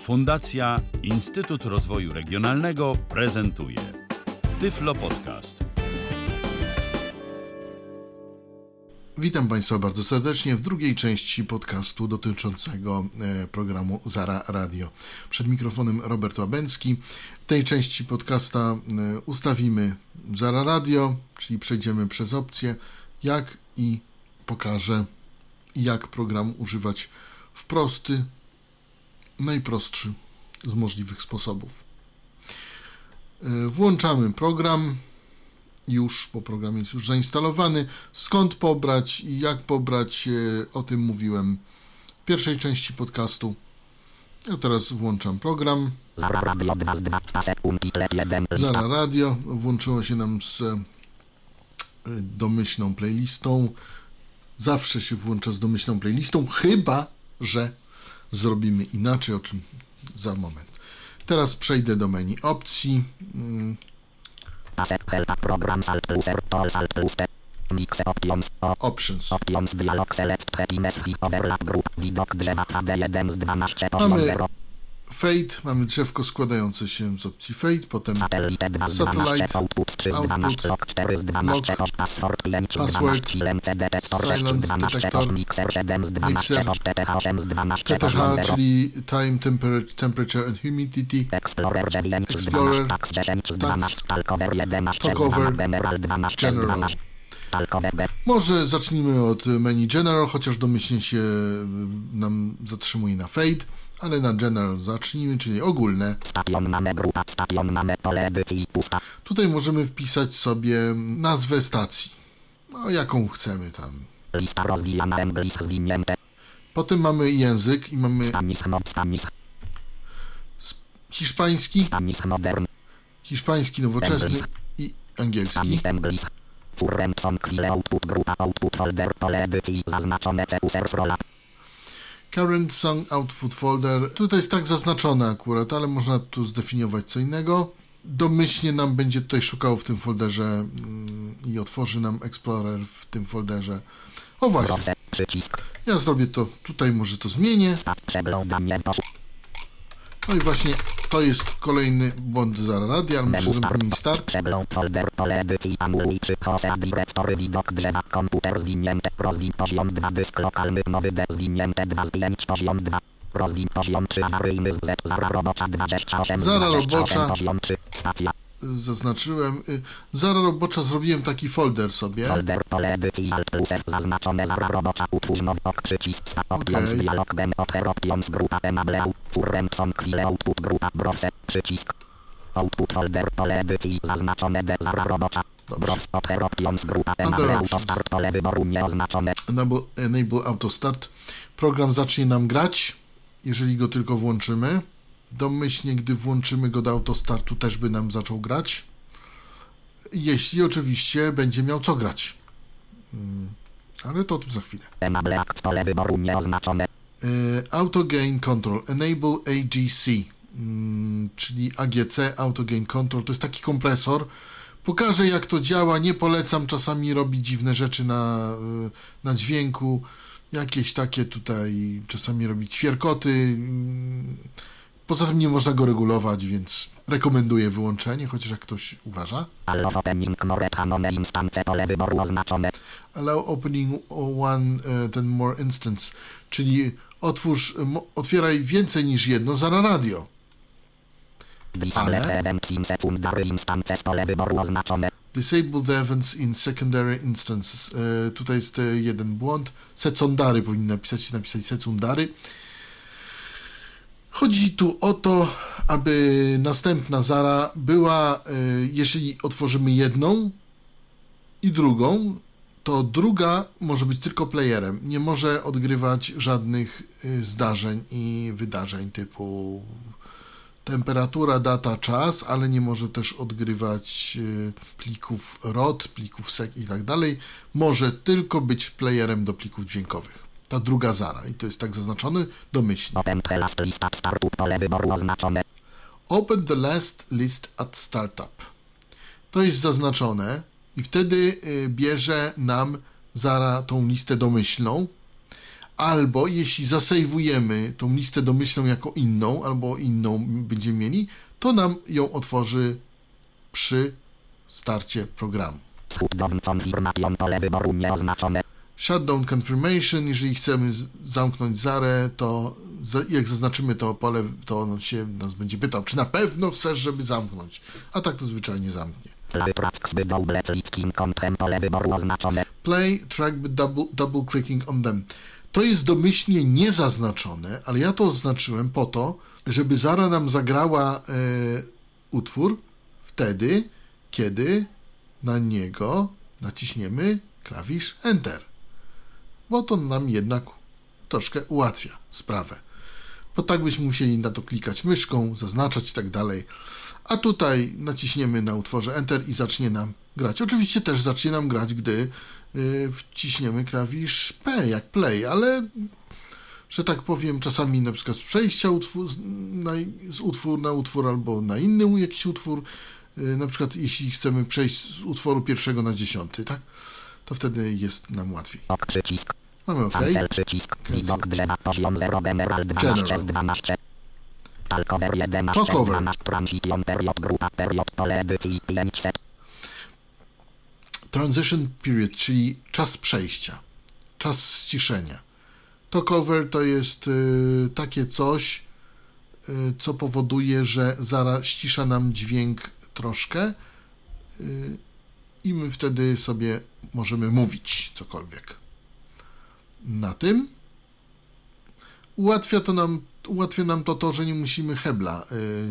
Fundacja Instytut Rozwoju Regionalnego prezentuje Tyflo Podcast. Witam Państwa bardzo serdecznie w drugiej części podcastu dotyczącego e, programu Zara Radio. Przed mikrofonem Robert Łabęcki. W tej części podcasta e, ustawimy Zara Radio, czyli przejdziemy przez opcje, jak i pokażę, jak program używać w prosty, najprostszy z możliwych sposobów. E, włączamy program już, bo program jest już zainstalowany. Skąd pobrać i jak pobrać, e, o tym mówiłem w pierwszej części podcastu. Ja teraz włączam program. Zara Radio 2 sekund klep 1 Zara Radio włączyło się nam z e, domyślną playlistą. Zawsze się włącza z domyślną playlistą, chyba że zrobimy inaczej, o czym za moment. Teraz przejdę do menu opcji. Mm, mix options Options. options dialog select overlap group widok drzewa HD1 z 12 poziom Mamy 0 Fade, mamy drzewko składające się z opcji Fade, potem Satellite 2 z Satellite, 12 output 3 z output, 12 log 4 z 12 log, password 5 z password, 12 silence detektor 6 z silence 12 detektor, mixer 7 z 12 mixer, TTH 8 z 12 poziom TTH, 0 czyli Time, temper, Temperature and Humidity, Explorer 9 z Explorer, 12 tax 10 z tax, 12 Talcover 11 z Talkover, 12 Emerald 12 z General. 12 Talcover B Może zacznijmy od menu General, chociaż domyślnie się y, nam zatrzymuje na Fade, ale na General zacznijmy, czyli ogólne. Grupa, edycji. Tutaj możemy wpisać sobie nazwę stacji, no jaką chcemy tam. Lista rozwijana zwinięte. Potem mamy język i mamy stanis, hiszpański, stanis modern, hiszpański nowoczesny i angielski. Englis. Furrenson chwilę output grupa output folder pole edycji zaznaczone C users rolla. Current Song Output Folder. Tutaj jest tak zaznaczone akurat, ale można tu zdefiniować co innego. Domyślnie nam będzie tutaj szukało w tym folderze mm, i otworzy nam Explorer w tym folderze. O właśnie, ja zrobię to tutaj, może to zmienię. No i właśnie to jest kolejny błąd za radia, ale muszę Menu zrobić menu start, przegląd folder pole edycji anuluj czy dyrektory widok drzewa komputer zwinięte rozwin poziom 2 dysk lokalny nowy D zwinięte 2 z 5 poziom 2 rozwin poziom 3 awaryjny z zara robocza 28 z Zara 28 robocza. poziom 3 stacja Zaznaczyłem. y, Zara robocza zrobiłem taki folder sobie. folder pole edycji alt plus F zaznaczone zara robocza utwórz nowy ok przycisk sta options Okej. dialog oper options grupa enable furrenson chwilę output grupa browse przycisk output folder pole edycji zaznaczone D zara robocza Dobrze. oper options grupa enable options. autostart pole wyboru nieoznaczone Enable, enable Auto Start. Program zacznie nam grać, jeżeli go tylko włączymy. Domyślnie, gdy włączymy go do Auto Startu, też by nam zaczął grać. Jeśli oczywiście będzie miał co grać. Mm, Ale to o tym za chwilę. E, Auto Gain Control, Enable AGC, mm, czyli AGC, Auto Gain Control, to jest taki kompresor. Pokażę jak to działa, nie polecam, czasami robi dziwne rzeczy na, y, na dźwięku, jakieś takie tutaj, czasami robi ćwierkoty. Poza tym nie można go regulować, więc rekomenduję wyłączenie, chociaż jak ktoś uważa. allow opening more instance pole wyboru oznaczone Allow opening one, e, ten more instance, czyli otwórz, mo- otwieraj więcej niż jedno za radio. disable Ale- the events in secondary instances. E, tutaj jest e, jeden błąd. Secondary powinien napisać, napisać secondary. Chodzi tu o to, aby następna zara była, e, jeżeli otworzymy jedną i drugą, to druga może być tylko playerem. Nie może odgrywać żadnych e, zdarzeń i wydarzeń typu temperatura, data, czas, ale nie może też odgrywać y, plików ROT, plików SEC i tak dalej. Może tylko być playerem do plików dźwiękowych. Ta druga zara i to jest tak zaznaczone domyślnie. open the last list at startup pole wyboru oznaczone Open the last list at startup. To jest zaznaczone i wtedy y, bierze nam zara tą listę domyślną, albo jeśli zasejwujemy tą listę domyślną jako inną, albo inną będziemy mieli, to nam ją otworzy przy starcie programu. Shutdown confirmation pole wyboru nieoznaczone. Shutdown confirmation, jeżeli chcemy zamknąć zarę, to jak zaznaczymy to pole, to ono się nas będzie pytał, czy na pewno chcesz, żeby zamknąć. A tak to zwyczajnie zamknie. Play track by double, double clicking on them. To jest domyślnie niezaznaczone, ale ja to oznaczyłem po to, żeby Zara nam zagrała e, utwór wtedy, kiedy na niego naciśniemy klawisz Enter. Bo to nam jednak troszkę ułatwia sprawę. Bo tak byśmy musieli na to klikać myszką, zaznaczać i tak dalej. A tutaj naciśniemy na utworze Enter i zacznie nam grać. Oczywiście też zacznie nam grać, gdy y, wciśniemy klawisz P, jak play, ale że tak powiem, czasami na przykład z przejścia utwór, na, z utwór na utwór albo na inny jakiś utwór, y, na przykład jeśli chcemy przejść z utworu pierwszego na dziesiąty, tak? To wtedy jest nam łatwiej. Przycisk. Mamy OK. Cancel przycisk. Widok drzewa poziom 0 Emerald 12 General. z 12. Talkover 11 Talkover. 12 Transition period grupa period pole edycji 500. Transition period, czyli czas przejścia, czas ściszenia. Talkover to jest y, takie coś, y, co powoduje, że zaraz ścisza nam dźwięk troszkę y, i my wtedy sobie możemy mówić cokolwiek. Na tym ułatwia to nam, ułatwia nam to to, że nie musimy hebla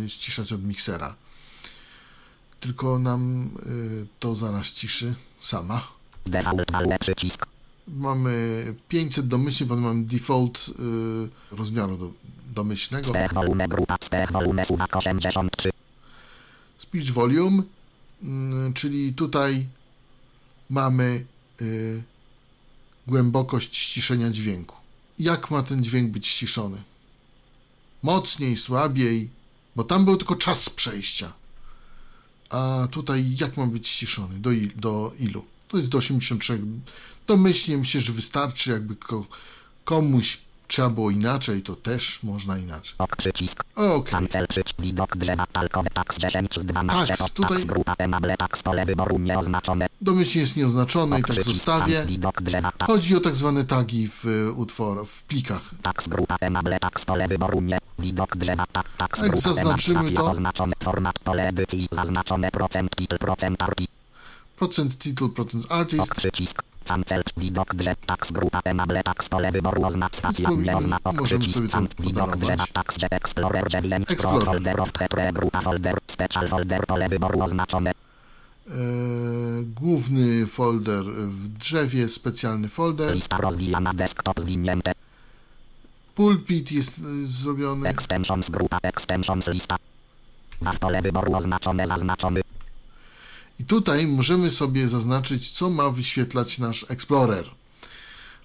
y, ściszać od miksera tylko nam y, to zaraz ciszy sama. Mamy 500 domyślnie, potem mamy default y, rozmiaru do, domyślnego. Spech volume grupa spech volume suwak 83. Speech volume, mm, czyli tutaj mamy głębokość ściszenia dźwięku. Jak ma ten dźwięk być ściszony? Mocniej, słabiej, bo tam był tylko czas przejścia. A tutaj jak ma być ściszony? Do, il, do ilu? To jest do 83. Domyślnie myślę, że wystarczy, jakby ko, komuś trzeba było inaczej, to też można inaczej. Ok przycisk. Przycisk. Widok drzewa talkowe tax 10 z 12. Tax, Tax, tutaj- grupa enable tax pole wyboru nieoznaczone. Domyślnie jest nieoznaczony i tak przycisk. zostawię. Chodzi o tak zwane tagi w y, utworach, w plikach. Tax grupa enable tax pole wyboru nie. Widok drzewa tak grupa zaznaczymy to- Oznaczone format pole edycji. Zaznaczone procent title procent arti. Procent title, procent artist. Ok Cancel widok drzew tax grupa enable tax pole wyboru oznacz stacja Wspomnij- nie ozna ok możemy przycisk. sobie to Cancel widok drzewa tax że explorer dziewięć pro Explorer. folder of pre grupa folder special folder pole wyboru oznaczone. Główny folder w drzewie, specjalny folder. Lista rozwijana desktop zwinięte. Pulpit jest y, zrobiony. Extensions grupa extensions lista. Na pole wyboru oznaczone zaznaczony. I tutaj możemy sobie zaznaczyć, co ma wyświetlać nasz Explorer.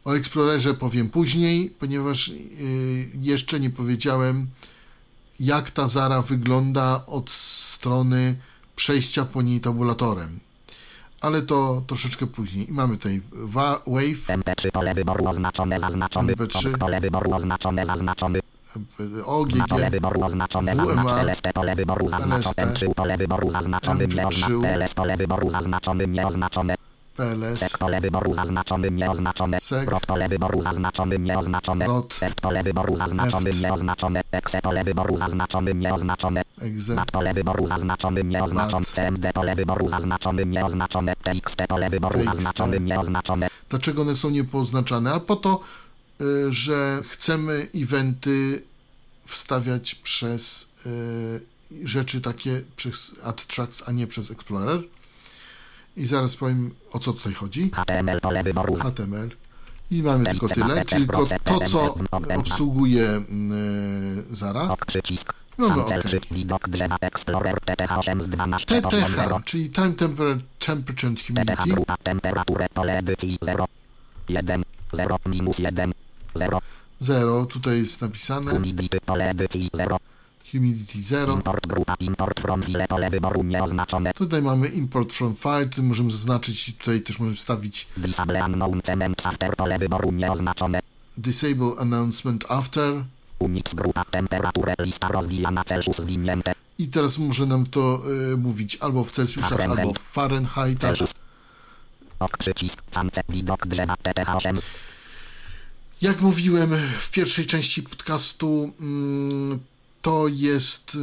O Explorerze powiem później, ponieważ y, jeszcze nie powiedziałem, jak ta zara wygląda od strony przejścia po niej tabulatorem. Ale to troszeczkę później. I mamy tutaj wa- Wave, MP3 pole wyboru oznaczone zaznaczony. MP3. Ok, Pole wyboru oznaczone zaznaczony. OGG, pole wyboru oznaczone zaznacz LST pole wyboru zaznaczone LST, M3 pole wyboru zaznaczony M3, nieoznaczone LS pole wyboru zaznaczony nieoznaczone PLS, SEC pole wyboru zaznaczony nieoznaczone Sek. ROT pole wyboru zaznaczony nieoznaczone ROT. EFT pole wyboru zaznaczony EFT. nieoznaczone EXE pole wyboru zaznaczony nieoznaczone EXE, NAT pole wyboru zaznaczony nieoznaczony NAT. CMD pole wyboru zaznaczony nieoznaczone TXT pole wyboru TXT. zaznaczony nieoznaczone Dlaczego one są niepoznaczane? A po to, y, że chcemy eventy wstawiać przez y, rzeczy takie przez add tracks, a nie przez Explorer. I zaraz powiem o co tutaj chodzi. HTML pole wyboru HTML. I mamy tylko tyle, czyli tylko to, co obsługuje y, Zara. Mamy OK. drzewa Explorer TTH 8 z 12 poziom 0 TTH, czyli Time Temper Temperature and Humidity. grupa temperaturę pole edycji 0 1 0 minus 1 0 0, tutaj jest napisane. humidity pole edycji 0 Humidity 0. import grupa import from file pole wyboru nieoznaczone Tutaj mamy import from file, tutaj możemy zaznaczyć i tutaj też możemy wstawić disable unknown cement after pole wyboru nieoznaczone Disable Announcement After. Unix grupa temperaturę lista rozwijana Celsius zwinięte. I teraz może nam to y, mówić albo w Celsjuszach, Fahrenheit. albo w Fahrenheitach. Celsius. Ok przycisk. Samce widok drzewa TTH8. Jak mówiłem w pierwszej części podcastu, mm, to jest y,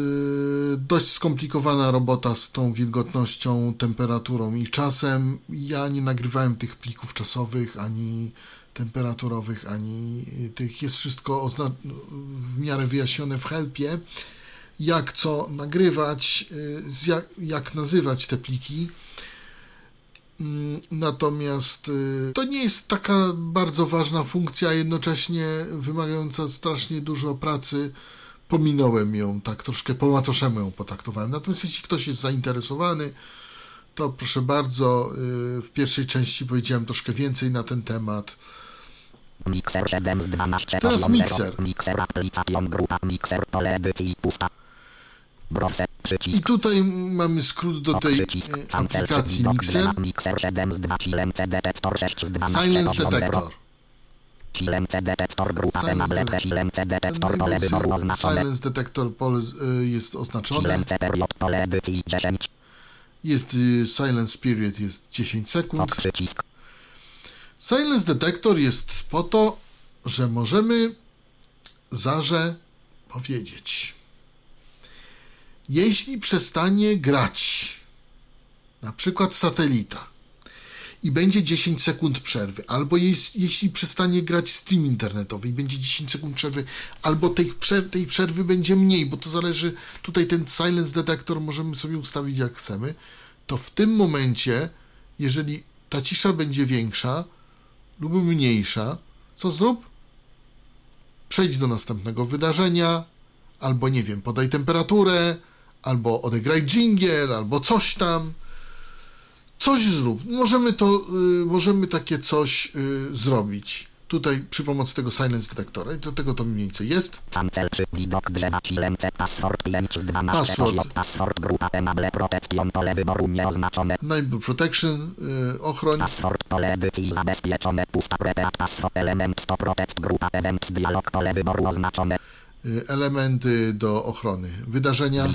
dość skomplikowana robota z tą wilgotnością, temperaturą i czasem. Ja nie nagrywałem tych plików czasowych ani temperaturowych, ani y, tych. Jest wszystko w miarę wyjaśnione w helpie, jak co nagrywać, y, jak nazywać te pliki. Mm, Natomiast y, to nie jest taka bardzo ważna funkcja, a jednocześnie wymagająca strasznie dużo pracy. Pominąłem ją, tak troszkę po macoszemu ją potraktowałem. Natomiast jeśli ktoś jest zainteresowany, to proszę bardzo, y, w pierwszej części powiedziałem troszkę więcej na ten temat. Mixer 7 z 12 Teraz mikser. aplikacjon grupa mixer pole edycji pusta. I tutaj mamy skrót do tej y, Samcel aplikacji Mixer. drzewa. Mixer 7 z 2 silence detektor 6 z 12 Silence poziom Detector. Silence detektor grupa detector. silence detektor pole wyboru oznaczone. Silence pole y, jest oznaczone. Silence period pole edycji 10. Jest y, Silence Period jest 10 sekund. Silence Detector jest po to, że możemy zarze powiedzieć. Jeśli przestanie grać, na przykład satelita, i będzie 10 sekund przerwy, albo jest, jeśli przestanie grać stream internetowy i będzie 10 sekund przerwy, albo tej, przer- tej przerwy będzie mniej, bo to zależy, tutaj ten silence detector możemy sobie ustawić jak chcemy, to w tym momencie, jeżeli ta cisza będzie większa lub mniejsza, co zrób? Przejdź do następnego wydarzenia, albo nie wiem, podaj temperaturę, albo odegraj dżingiel, albo coś tam. Coś zrób. Możemy to, y, możemy takie coś y, zrobić. Tutaj przy pomocy tego silence detektora i do tego to mniej więcej jest. Samcel przy widok drzewa silence password 5 z 12 Password. password grupa enable protection pole wyboru nieoznaczone. Enable protection, y, ochroń, Password pole edycji zabezpieczone pusta prepeat password element 100 protect grupa events dialog pole wyboru oznaczone. Y, elementy do ochrony. Wydarzenia,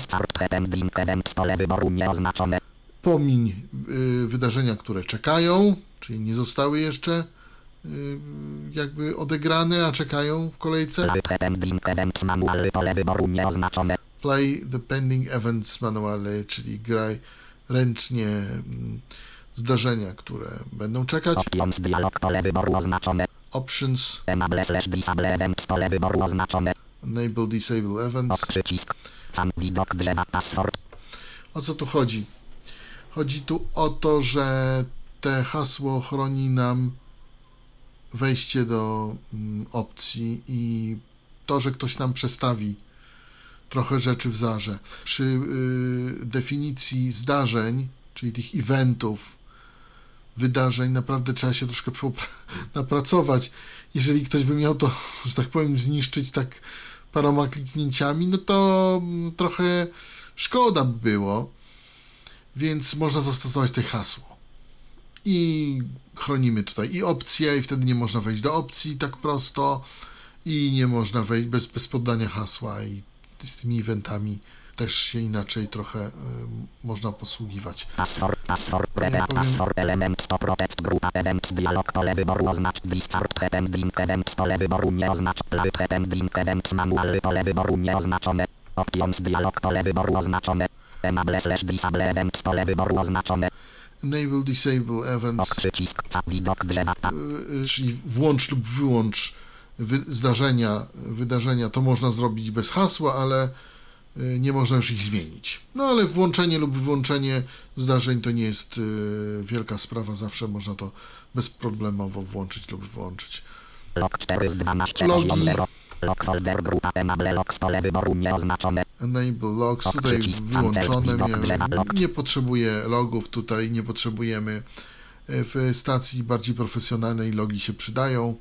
pomiń y, wydarzenia, które czekają, czyli nie zostały jeszcze y, jakby odegrane, a czekają w kolejce. Play the pending events manually, czyli graj ręcznie mm, zdarzenia, które będą czekać. Options dialog pole wyboru oznaczone. Options, Enable slash disable events pole wyboru oznaczone. Enable disable events. Ok przycisk. Sam widok drzewa password. O co tu chodzi? Chodzi tu o to, że te hasło chroni nam wejście do mm, opcji i to, że ktoś nam przestawi trochę rzeczy w zarze. Przy y, definicji zdarzeń, czyli tych eventów, wydarzeń, naprawdę trzeba się troszkę napracować. Jeżeli ktoś by miał to, że tak powiem, zniszczyć tak paroma kliknięciami, no to mm, trochę szkoda by było, więc można zastosować te hasło. I chronimy tutaj i opcje, i wtedy nie można wejść do opcji tak prosto, i nie można wejść bez, bez poddania hasła, i z tymi eventami też się inaczej trochę y, można posługiwać. Password, password, powiem- password, element 100 protect, grupa events, dialog, pole wyboru oznacz, discard, events, pole wyboru nie oznacz, play events, manual, pole wyboru nieoznaczone, options, dialog, pole wyboru oznaczone, enable slash disable events, pole wyboru oznaczone, Enable Disable Events, przycisk, widok drzewa, y, y, czyli włącz lub wyłącz wy, zdarzenia, wydarzenia, to można zrobić bez hasła, ale nie można już ich zmienić. No ale włączenie lub wyłączenie zdarzeń to nie jest y, wielka sprawa, zawsze można to bezproblemowo włączyć lub wyłączyć. log 4 z 12, Logi. poziom 0, log folder, grupa enable logs, pole wyboru nieoznaczone, Enable logs, tutaj wyłączone, nie, log. nie potrzebuję logów, tutaj nie potrzebujemy e, w stacji bardziej profesjonalnej logi się przydają,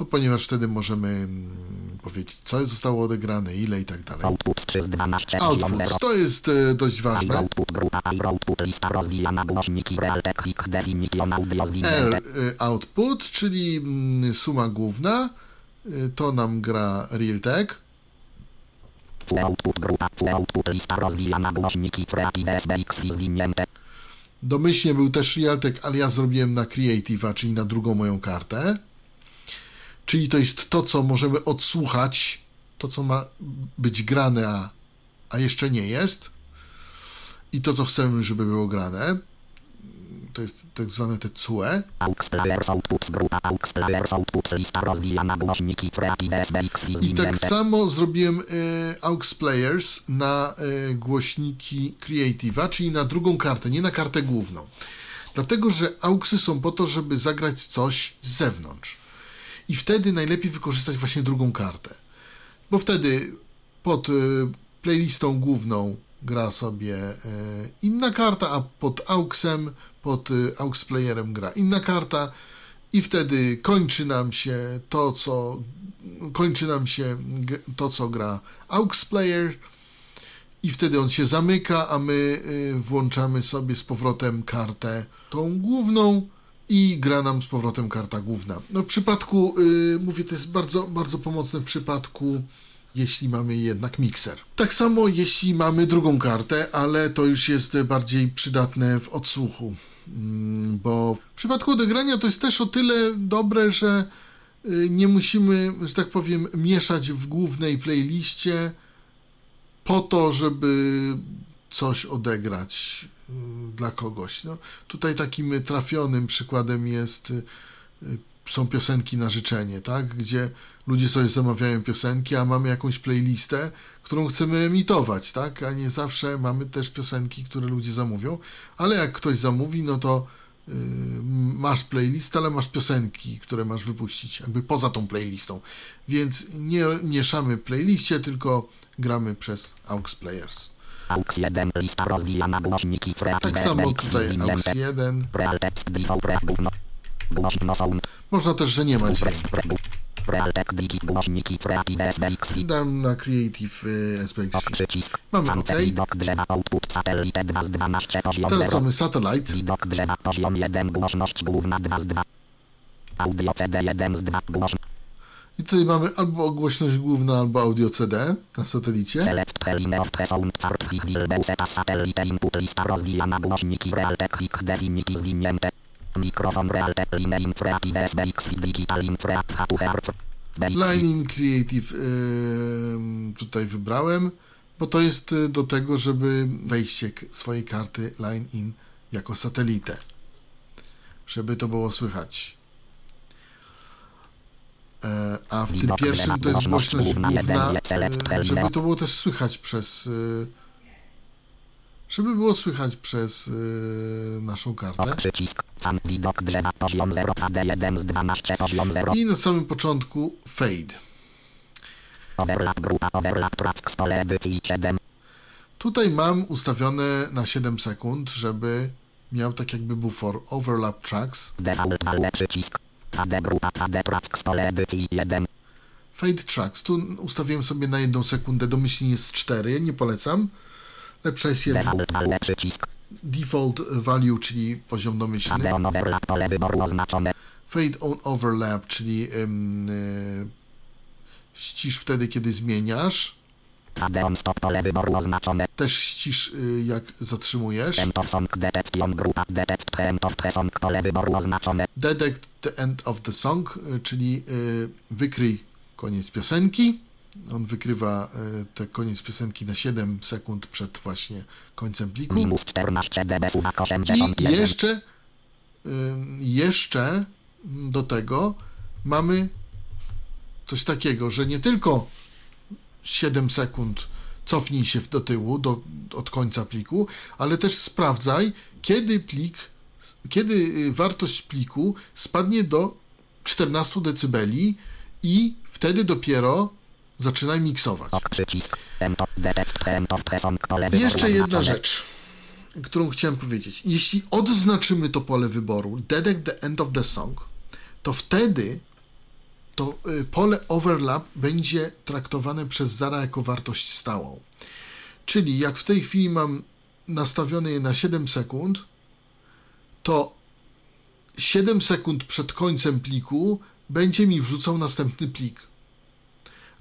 no ponieważ wtedy możemy mm, powiedzieć, co zostało odegrane, ile i tak dalej. output 3 z 12, poziom 0, Output, to jest e, dość ważne. output, grupa output, lista rozwijana, głośniki, realtek, definition, audio, R e, output, czyli mm, suma główna, y, to nam gra Realtek. Output grupa, output lista rozwijana głośniki Creative SBX zwinięte. Domyślnie był też Realtek, ale ja zrobiłem na Creative'a, czyli na drugą moją kartę. Czyli to jest to, co możemy odsłuchać, to, co ma być grane, a, a jeszcze nie jest. I to, co chcemy, żeby było grane. To jest tak zwane te CUE. I tak samo zrobiłem y, aux players na y, głośniki Creative'a, czyli na drugą kartę, nie na kartę główną. Dlatego, że auxy są po to, żeby zagrać coś z zewnątrz. I wtedy najlepiej wykorzystać właśnie drugą kartę. Bo wtedy pod y, playlistą główną gra sobie y, inna karta, a pod auxem, pod y, aux playerem gra inna karta. I wtedy kończy nam się to, co kończy nam się to, co gra aux player. I wtedy on się zamyka, a my włączamy sobie z powrotem kartę tą główną i gra nam z powrotem karta główna. No w przypadku, y, mówię, to jest bardzo, bardzo pomocne w przypadku jeśli mamy jednak mikser. Tak samo jeśli mamy drugą kartę, ale to już jest bardziej przydatne w odsłuchu. Mm, Bo w przypadku odegrania to jest też o tyle dobre, że y, nie musimy, że tak powiem, mieszać w głównej playliście po to, żeby coś odegrać dla kogoś. No, tutaj takim trafionym przykładem jest y, y, są piosenki na życzenie, tak? Gdzie ludzie sobie zamawiają piosenki, a mamy jakąś playlistę, którą chcemy emitować, tak? A nie zawsze mamy też piosenki, które ludzie zamówią, ale jak ktoś zamówi, no to y, masz playlistę, ale masz piosenki, które masz wypuścić, jakby poza tą playlistą. Więc nie mieszamy playliście, tylko gramy przez aux players. Aux 1 lista rozwijana głośniki Tak samo tutaj aux zwinięte. 1. Real text default ref gówno. Głośno sound. Można też, że nie ma dźwięku. Dam na Creative y, SPX. Mamy OK. widok drzewa output satelitę 2 z 12 poziom Teraz 0. mamy Satellite. Widok drzewa poziom 1 głośność główna 2 z 2. Audio CD 1 z 2 głośność. I tutaj mamy albo głośność główna, albo audio CD na satelicie. Select preline of presound chart wilbeł seta satellite input lista rozwijana głośniki Realtek click zwinięte. Mikrofon Realtek line in creative SBX digital in creative. Line ym, tutaj wybrałem, bo to jest y, do tego, żeby wejście swojej karty Line in jako satelitę. Żeby to było słychać. E, A w tym pierwszym to jest głośność główna, preline. żeby to było też słychać przez. y, Żeby było słychać przez naszą kartę. Ok przycisk. Sam widok drzewa poziom 0 HD1 z 12 poziom 0. I na samym początku fade. Overlap grupa overlap track edycji 7. Tutaj mam ustawione na 7 sekund, żeby miał tak jakby bufor overlap tracks. Default value przycisk. HD grupa HD track z pole edycji 1. Fade tracks. Tu ustawiłem sobie na 1 sekundę, domyślnie jest 4, nie polecam. Lepsza jest 1. Default value czyli poziom domyślny. Fade on overlap, czyli y, ścisz wtedy, kiedy zmieniasz. HD on stop pole wyboru oznaczone. Też ścisz, y, jak zatrzymujesz. End of song detection grupa detect end of presong pole wyboru oznaczone. Detect the end of the song, y, czyli y, wykryj koniec piosenki. On wykrywa te koniec piosenki na 7 sekund przed właśnie końcem pliku. Minus 14 dB I 81. jeszcze, jeszcze do tego mamy coś takiego, że nie tylko 7 sekund cofnij się do tyłu, do, od końca pliku, ale też sprawdzaj, kiedy plik, kiedy y, wartość pliku spadnie do 14 dB i wtedy dopiero zaczynaj miksować. I jeszcze jedna rzecz, którą chciałem powiedzieć. Jeśli odznaczymy to pole wyboru, detect the end of the song, to wtedy to y, pole overlap będzie traktowane przez Zara jako wartość stałą. Czyli jak w tej chwili mam nastawione je na 7 sekund, to 7 sekund przed końcem pliku będzie mi wrzucał następny plik.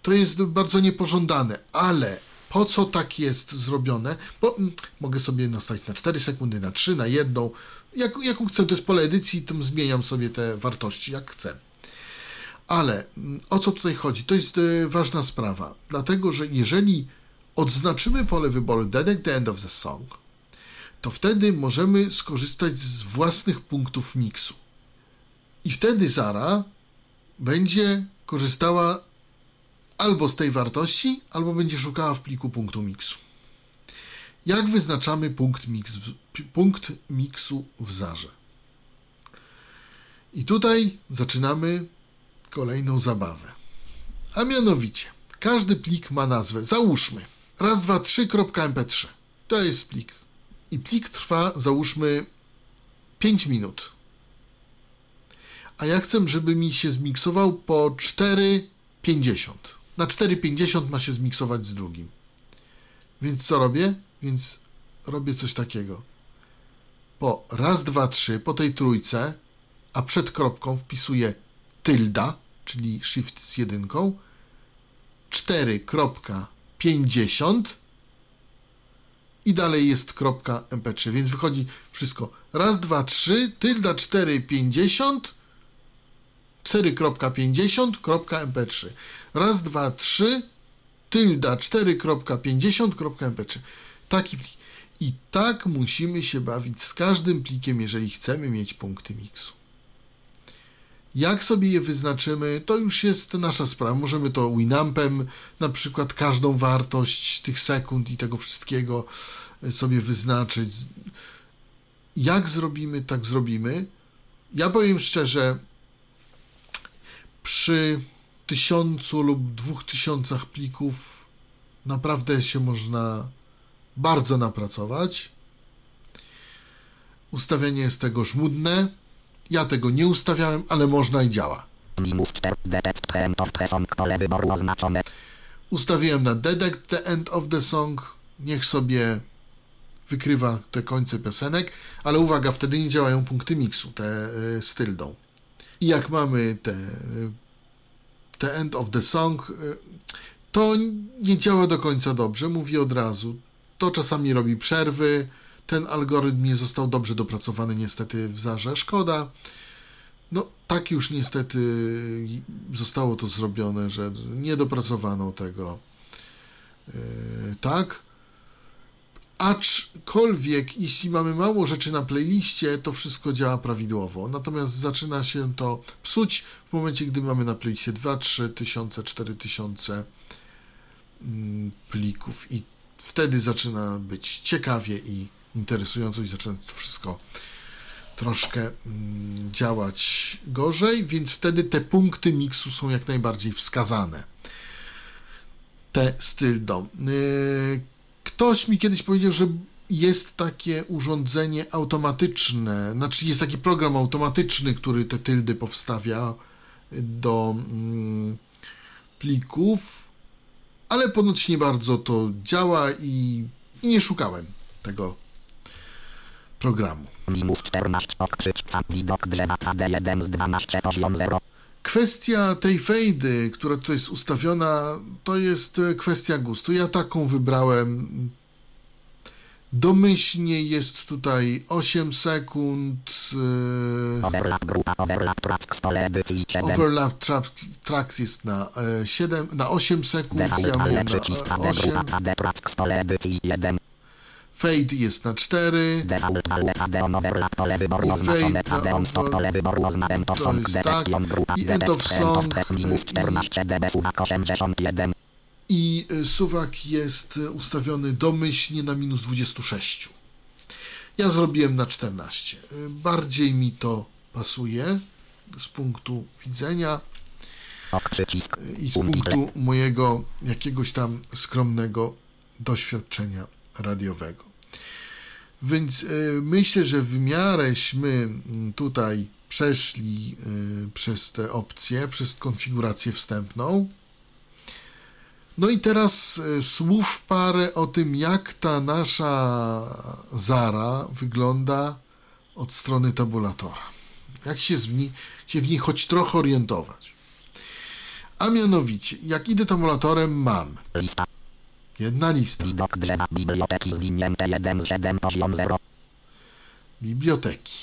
to jest bardzo niepożądane, ale po co tak jest zrobione? Bo mm, mogę sobie nastawić na 4 sekundy, na 3, na 1. Jak, jaką chcę, to jest pole edycji, to zmieniam sobie te wartości, jak chcę. Ale mm, o co tutaj chodzi? To jest e, ważna sprawa, dlatego że jeżeli odznaczymy pole wyboru Detect the End of the Song, to wtedy możemy skorzystać z własnych punktów miksu. I wtedy Zara będzie korzystała albo z tej wartości, albo będzie szukała w pliku punktu miksu. Jak wyznaczamy punkt, mix, punkt miksu w Zarze? I tutaj zaczynamy kolejną zabawę. A mianowicie, każdy plik ma nazwę. Załóżmy raz, dwa, trzy, mp3. To jest plik. I plik trwa, załóżmy, 5 minut. A ja chcę, żeby mi się zmiksował po 4,50. Na 4,50 ma się zmiksować z drugim. Więc co robię? Więc robię coś takiego. Po raz, dwa, trzy, po tej trójce, a przed kropką wpisuję tylda, czyli shift z jedynką, 4.50 i dalej jest kropka mp3, więc wychodzi wszystko. Raz, dwa, trzy, tylda 4,50 4.50.mp3. Raz, dwa, trzy, tylda 4.50.mp3. Taki plik. I tak musimy się bawić z każdym plikiem, jeżeli chcemy mieć punkty miksu. Jak sobie je wyznaczymy, to już jest nasza sprawa. Możemy to Winampem, na przykład każdą wartość tych sekund i tego wszystkiego sobie wyznaczyć. Jak zrobimy, tak zrobimy. Ja powiem szczerze, przy tysiącu lub dwóch tysiącach plików naprawdę się można bardzo napracować. Ustawienie jest tego żmudne. Ja tego nie ustawiałem, ale można i działa. Ustawiłem na Detect the End of the Song. Niech sobie wykrywa te końce piosenek, ale uwaga, wtedy nie działają punkty miksu, te y, z tyldą. I jak mamy te, te end of the song, y, to nie działa do końca dobrze, mówię od razu. To czasami robi przerwy. Ten algorytm nie został dobrze dopracowany niestety w Zarze. Szkoda. No, tak już niestety zostało to zrobione, że nie dopracowano tego. Yy, tak. Aczkolwiek, jeśli mamy mało rzeczy na playliście, to wszystko działa prawidłowo. Natomiast zaczyna się to psuć w momencie, gdy mamy na playliście 2, 3 tysiące, 4 tysiące mm, plików i wtedy zaczyna być ciekawie i interesująco i zaczyna to wszystko troszkę mm, działać gorzej, więc wtedy te punkty miksu są jak najbardziej wskazane. Te styl do. Yy, Ktoś mi kiedyś powiedział, że jest takie urządzenie automatyczne, znaczy jest taki program automatyczny, który te tyldy powstawia do mm, plików, ale ponoć nie bardzo to działa i, i nie szukałem tego programu. Kwestia tej fejdy, która tutaj jest ustawiona, to jest e, kwestia gustu. Ja taką wybrałem. Domyślnie jest tutaj 8 sekund. E, overlap grupa, overlap tracks pole edycji 7. Overlap track, tracks jest na, 7, e, na 8 sekund. Ja mówię na 8. Fade jest na 4. Default Fade on overlap pole wyboru wyboru oznaczone to song tak. grupa I end of minus 14 dB suwak 81. I suwak jest ustawiony domyślnie na minus 26. Ja zrobiłem na 14. Bardziej mi to pasuje z punktu widzenia i z punktu mojego jakiegoś tam skromnego doświadczenia radiowego. Więc y, myślę, że w miaręśmy mm, tutaj przeszli y, przez te opcje, przez konfigurację wstępną. No i teraz y, słów parę o tym, jak ta nasza Zara wygląda od strony tabulatora. Jak się, w niej, się w niej choć trochę orientować. A mianowicie, jak idę tabulatorem, mam Lista. Jedna lista Widok drzewa. Biblioteki zwinięte 1 z 7 poziom 0. biblioteki.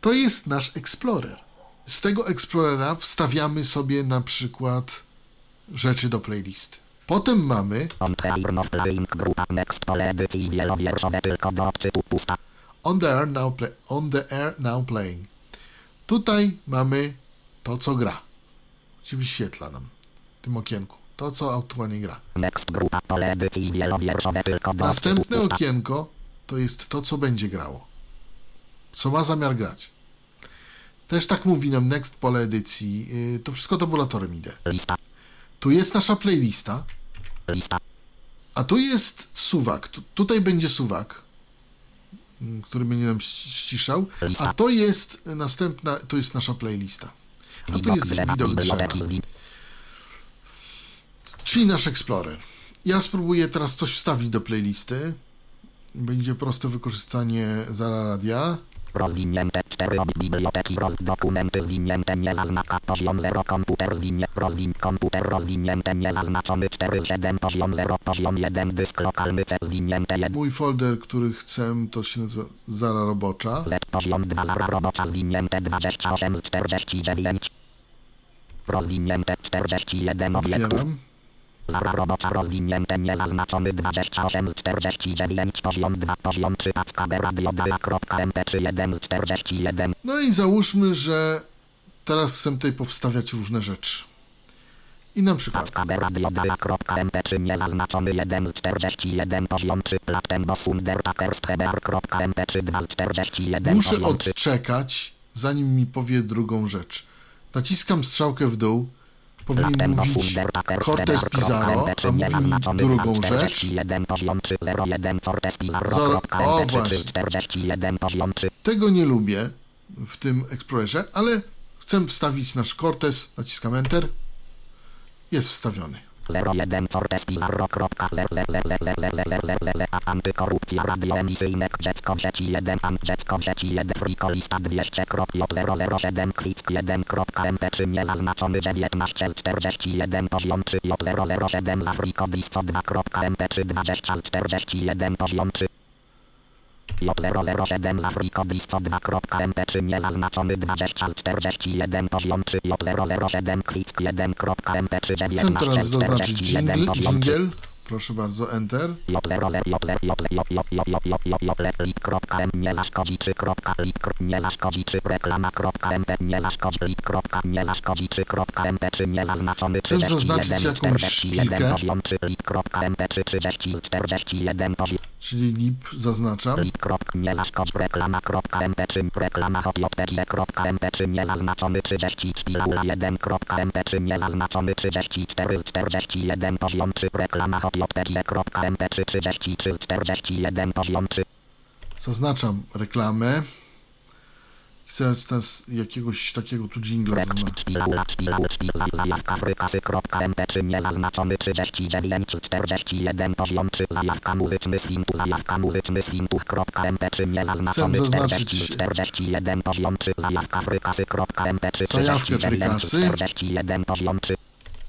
To jest nasz Explorer. Z tego Explorera wstawiamy sobie na przykład rzeczy do playlisty. Potem mamy On trail of playing grupa next pole edycji wielowierszowe tylko do odczytu pusta. On the Air Now, play, on the air now Playing. Tutaj mamy to, co gra. Się wyświetla nam w tym okienku. To, co aktualnie gra. Następne okienko to jest to, co będzie grało. Co ma zamiar grać. Też tak mówi nam Next pole edycji. To wszystko tabulatorem idę. Tu jest nasza playlista, Lista. a tu jest suwak. Tu, tutaj będzie suwak, mm, który będzie nam ści- ściszał. A to jest następna, to jest nasza playlista. A tu jest widok drzewa. Czyli nasz Explorer. Ja spróbuję teraz coś wstawić do playlisty. Będzie proste wykorzystanie Zara Radia. Rozwinięte 4 obi biblioteki roz dokumenty zwinięte nie zaznacza poziom 0 komputer zwinie rozwin komputer rozwinięte niezaznaczony 4 z 7 poziom 0 poziom 1 dysk lokalny C zwinięte 1 Mój folder, który chcę, to się nazywa Zara Robocza. Z poziom 2 zara robocza zwinięte 28 z 49 rozwinięte 41 obiektów Otwieram. Rozwinięte niezaznaczony 28 z 49 poziom 2 poziom 3 packabe radiodala.mp3 1 z 41 No i załóżmy, że teraz chcę tutaj powstawiać różne rzeczy. I na przykład Packabe radiodala.mp3 niezaznaczony 1 z 41 poziom 3 Platembo sundertakerstheber.mp3 2 z 41 muszę poziom 3 odczekać, zanim mi powie drugą rzecz. Naciskam strzałkę w dół powinien mówić Cortez Pizarro, a mówi drugą rzecz. Zoro, o właśnie. Tego nie lubię w tym Explorerze, ale chcę wstawić nasz Cortez, naciskam Enter. Jest wstawiony. 0 1 Cortes i Antykorupcja radio Dziecko sieci 1 Am Dziecko sieci 1 Frikolista 200 krop 007 klick 1 kropka mp3 nie zaznaczony 19 41 poziom 3 007 za 2.mp3 20 41 poziom 3 J007 z Afriko blisko 2.mp3 niezaznaczony 2041 poziom 3 J007 klik 1.mp3 19 41 poziom 3. Proszę bardzo, Enter. Nie zaszkodzi czy kropka lik, nie zaszkodzi czy reklama kropka mp, nie zaszkodzi lik kropka, nie zaszkodzi czy kropka mp, czy nie zaznaczony czy zaznaczyć jakąś szpilkę. Czy lik kropka mp, czy 30 41 poziom. Czyli lip zaznaczam. Lip kropka, nie zaszkodzi reklama kropka mp, czy reklama hotlopedia kropka mp, czy nie zaznaczony 30 spirala 1 kropka mp, czy nie zaznaczony 34 41 poziom, czy reklama hotlopedia jpg.mp3 poziom 3. Zaznaczam reklamę. Chcę teraz jakiegoś takiego tu jingla niezaznaczony 39 41 poziom 3 zajawka muzyczny z fintu zajawka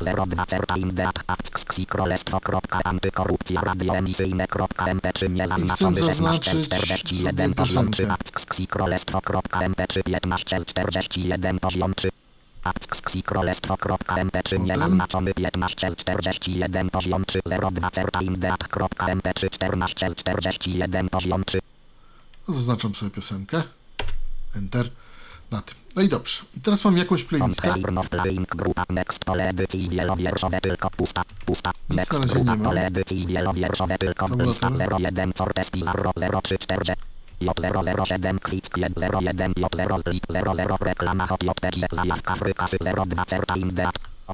02 certa indeat aksksi królestwo kropka antykorupcja radioemisyjne kropka mp3 niezaznaczony 1641 poziom 3 aksksi królestwo kropka mp3 1541 poziom 3 Aksksi królestwo kropka mp3 niezaznaczony 1541 poziom 3 02 certa indeat kropka mp3 1441 poziom 3 Zaznaczam sobie piosenkę. Enter. Na tym. No i dobrze. I teraz mam jakąś playlistę. Nic na razie nie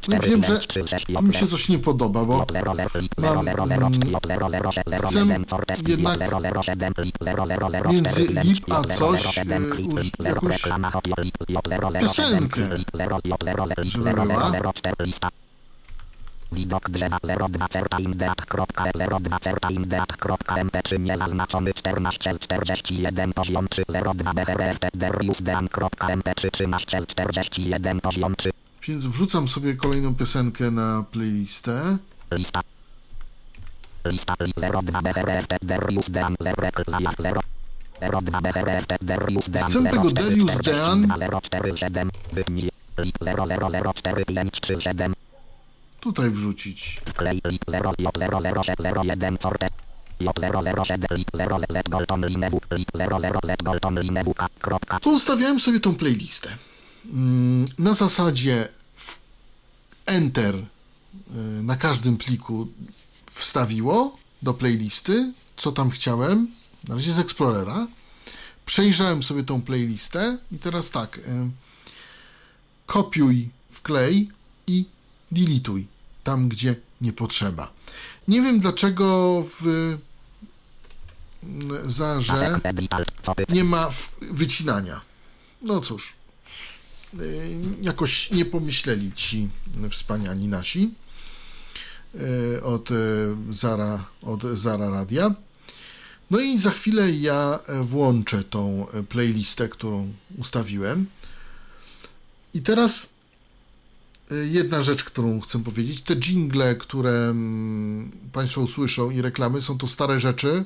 no wiem, że mi się coś nie podoba, bo mam, chcę jednak między lip a coś y, jakąś piosenkę, żeby była. Widok drzewa 02 certa indeat.02 certa indeat.mp3 niezaznaczony 14 z 41 poziom 3 02 brft derius dean.mp3 13 z 41 poziom 3 Więc wrzucam sobie kolejną piosenkę na playlistę. lista lista li 02 brft derius dean 0 rekla 0 02 brft derius dean Chcę tego Darius Dean. 047 wytnij lit 0004537 Tutaj wrzucić. Wklej lit 0 J001 sorte. J007 lit 0 Z Golton Linebu lit 00 Z Golton Linebuka kropka Tu ustawiałem sobie tą playlistę. Mm, Na zasadzie Enter y, na każdym pliku wstawiło do playlisty, co tam chciałem, na razie z Explorera. Przejrzałem sobie tą playlistę i teraz tak, y, kopiuj, wklej i delituj tam, gdzie nie potrzeba. Nie wiem dlaczego w mm, Zarze nie ma wycinania. No cóż, y, jakoś nie pomyśleli ci wspaniali nasi y, od y, Zara, od Zara Radia. No i za chwilę ja włączę tą playlistę, którą ustawiłem. I teraz y, jedna rzecz, którą chcę powiedzieć. Te jingle, które mm, Państwo usłyszą i reklamy, są to stare rzeczy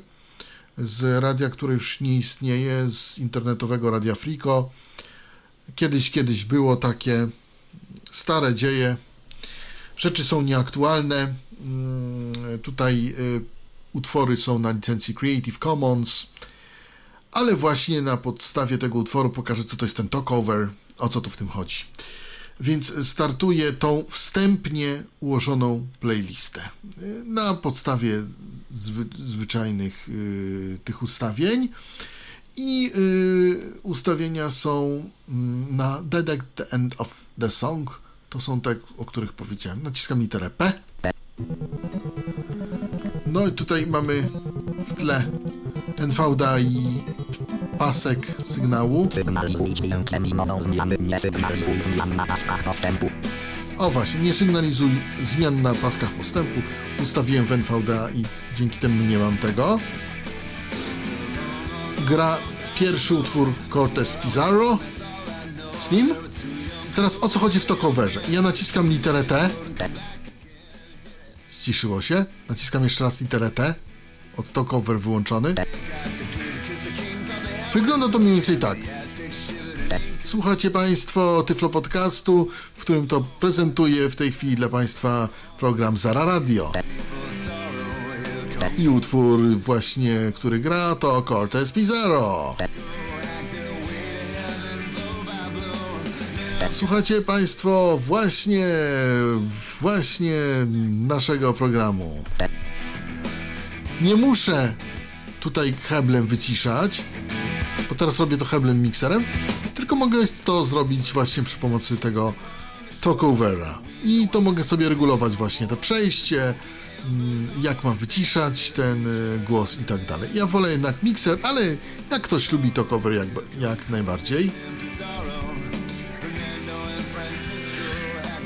z radia, które już nie istnieje, z internetowego Radia Frico. Kiedyś, kiedyś było takie stare dzieje. Rzeczy są nieaktualne. Mm, Tutaj y, utwory są na licencji Creative Commons, ale właśnie na podstawie tego utworu pokażę, co to jest ten talkover, o co tu w tym chodzi. Więc startuję tą wstępnie ułożoną playlistę. Y, Na podstawie zwy, zwyczajnych y, tych ustawień. I y, ustawienia są mm, na Detect the End of the Song. To są te, o których powiedziałem. Naciskam literę P. No i tutaj mamy w tle NVDA i pasek sygnału. Sygnalizuj zmiany Nie sygnalizuj zmian na paskach postępu O właśnie, nie sygnalizuj zmian na paskach postępu. Ustawiłem w NVDA i dzięki temu nie mam tego. Gra pierwszy utwór Cortez Pizarro. Slim. Teraz o co chodzi w to coverze? Ja naciskam literę T. Ściszyło się. Naciskam jeszcze raz literę T. Od to cover wyłączony. Wygląda to mniej więcej tak. Słuchacie Państwo Tyflo Podcastu, w którym to prezentuję w tej chwili dla Państwa program Zara Radio. I utwór właśnie, który gra to Cortez Pizarro. Słuchacie Państwo właśnie, właśnie naszego programu. Nie muszę tutaj heblem wyciszać, bo teraz robię to heblem mikserem, tylko mogę to zrobić właśnie przy pomocy tego talkovera. I to mogę sobie regulować właśnie to przejście, jak mam wyciszać ten y, głos i tak dalej. Ja wolę jednak mikser, ale jak ktoś lubi talkover, jak, jak najbardziej.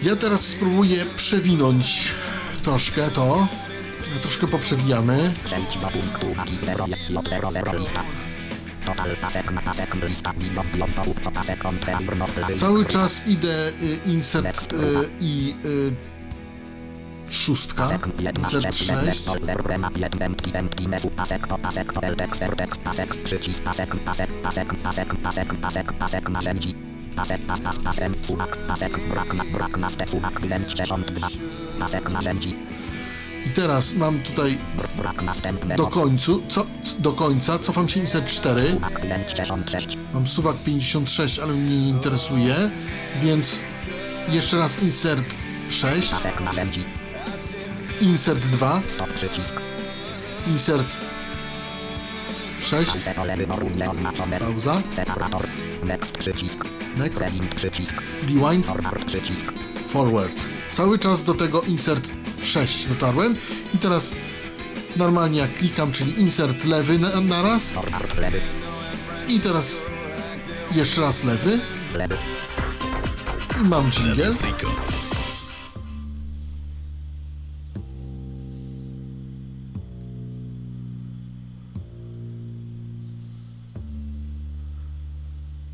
Ja teraz spróbuję przewinąć troszkę to. Troszkę poprzewijamy. Przejdź do punktu uwagi 0 J00 lista Total pasek na pasek lista widok blok co pasek kontra urno fly Cały czas idę y, insert y, i wędki mesu pasek pas pas pasem suwak pasek brak na brak na ste suwak wylęcie rząd 2 pasek narzędzi I teraz mam tutaj do końcu, co, do końca, cofam się insert 4. suwak wylęcie rząd 6 Mam suwak 56, ale mnie nie interesuje, więc jeszcze raz insert 6, pasek narzędzi insert 2, stop przycisk. Insert 6, Palce pole wyboru nieoznaczone. Pauza, separator. Next przycisk. Next, rewind przycisk. Rewind, forward przycisk. Forward. Cały czas do tego insert 6 dotarłem. I teraz normalnie jak klikam, czyli insert lewy na, na raz. Forward lewy, i teraz jeszcze raz lewy. Lewy, i mam dżingiel.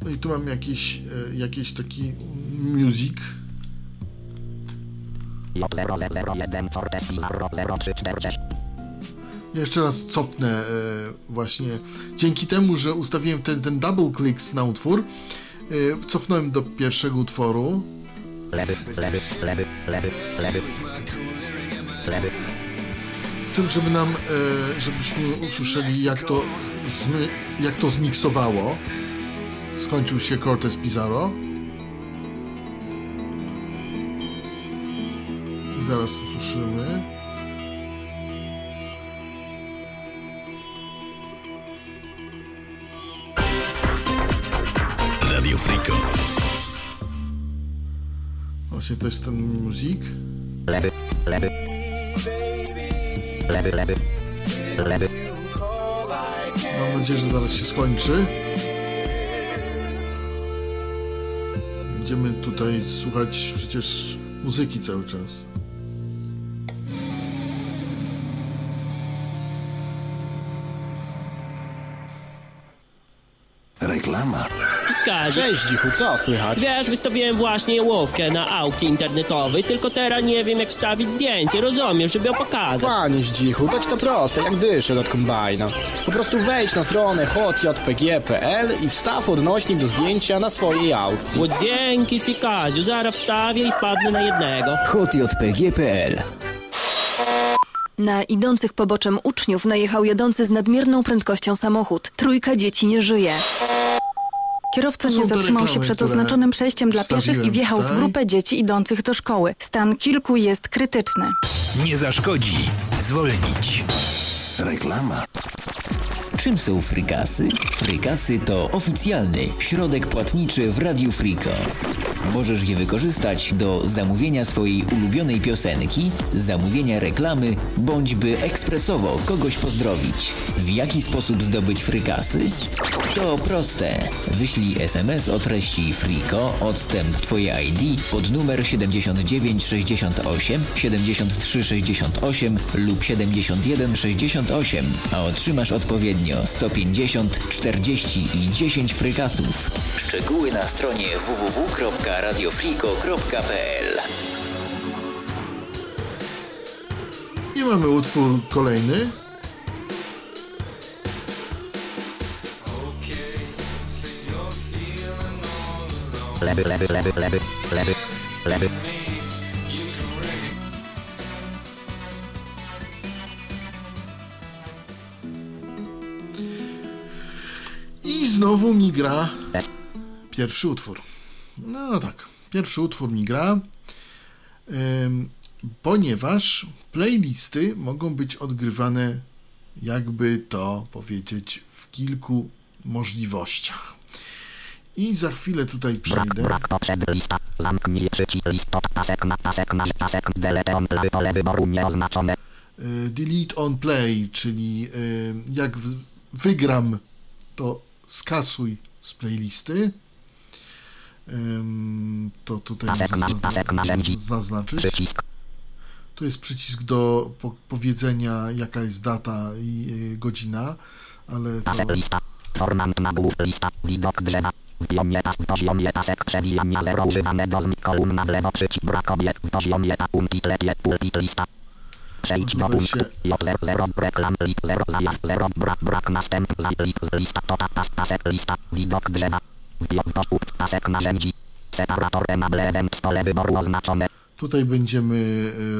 No i tu mam jakiś, e, jakiś taki music. J0001 Cortes Pizarro 0340. Ja jeszcze raz cofnę e, właśnie. Dzięki temu, że ustawiłem ten, ten double clicks na utwór, e, cofnąłem do pierwszego utworu. Lewy, lewy, lewy, lewy, lewy. Lewy, Chcę, żeby nam, żebyśmy usłyszeli jak to, jak to zmiksowało. Skończył się Cortez Pizarro. I zaraz usłyszymy. Radio Friko. Właśnie to jest ten muzik. lewy, lewy. Lewy, lewy. Lewy, Mam nadzieję, że zaraz się skończy. Będziemy tutaj słuchać przecież muzyki cały czas. Reklama. Wskaźnik. Cześć Dzichu, co słychać? Wiesz, wystawiłem właśnie łówkę na aukcji internetowej, tylko teraz nie wiem jak wstawić zdjęcie, rozumiesz, żeby ją pokazać. Panie Zdzichu, tak to proste, jak dyszę od kombajna. Po prostu wejdź na stronę hotjpg.pl i wstaw odnośnik do zdjęcia na swojej aukcji. O dzięki ci Kaziu, zaraz wstawię i wpadnę na jednego. hotjpg.pl Na idących poboczem uczniów najechał jadący z nadmierną prędkością samochód. Trójka dzieci nie żyje. Kierowca nie zatrzymał się przed oznaczonym przejściem dla pieszych i wjechał w grupę dzieci idących do szkoły. Stan kilku jest krytyczny. Nie zaszkodzi zwolnić. Reklama. Czym są frykasy? Frykasy to oficjalny środek płatniczy w Radiu Friko. Możesz je wykorzystać do zamówienia swojej ulubionej piosenki, zamówienia reklamy, bądź by ekspresowo kogoś pozdrowić. W jaki sposób zdobyć frykasy? To proste. Wyślij SMS o treści Friko, odstęp Twoje ID pod numer 7968, 7368 lub 7168, a otrzymasz odpowiednio 150, 40 i 10 frykasów. Szczegóły na stronie www.radiofriko.pl I mamy utwór kolejny. lewy, lewy, lewy, lewy, lewy, lewy. Znowu mi gra pierwszy utwór. No tak, pierwszy utwór mi gra, ponieważ playlisty mogą być odgrywane, jakby to powiedzieć, w kilku możliwościach. I za chwilę tutaj Brak, przejdę. brak potrzeby lista. Zamknij przycisk list pod pasek na pasek na pasek. Delete on lewy pole wyboru nieoznaczone. y, delete on play, czyli y, jak wygram, to skasuj z playlisty. To tutaj zaznaczyć. Przycisk. Tu jest przycisk do po powiedzenia, jaka jest data i y, godzina, ale to Pasek lista. Formant nagłów lista. Widok drzewa. W poziomie pas, w poziomie pasek przewijania zero używane do znik kolumna w lewo przycisk brak obiekt w poziomie ta pulpit lepiej pulpit lista. Przejdź do punktu. się- J0 reklam lit 0 zajaw 0 brak brak następ za lit z lista to pas pasek lista. Widok drzewa. Punkt pasek narzędzi. Separator enable event pole wyboru oznaczone. tutaj będziemy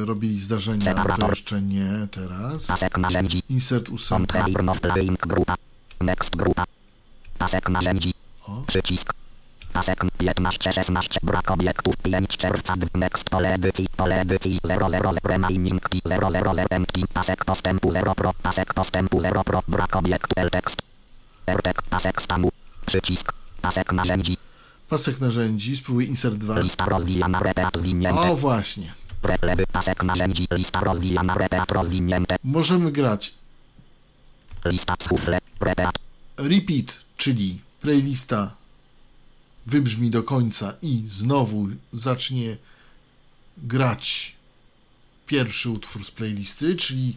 y, robili zdarzenia, ale to jeszcze nie teraz. Pasek narzędzi. Insert ósemka. Playing grupa. Next grupa. Pasek narzędzi. O. Przycisk. Pasek 15 16 brak obiektów 5 czerwca next pole edycji pole edycji 00 remaining 00 empty pasek postępu 0 pro pasek postępu 0 pro brak obiektu l tekst rtek pasek stanu przycisk pasek narzędzi Pasek narzędzi, spróbuj insert 2. Lista rozwijana, repeat zwinięte. O właśnie. Lewy pasek narzędzi. Lista rozwijana, repeat rozwinięte. Możemy grać Lista sufle, repeat. repeat, czyli playlista wybrzmi do końca i znowu zacznie grać pierwszy utwór z playlisty, czyli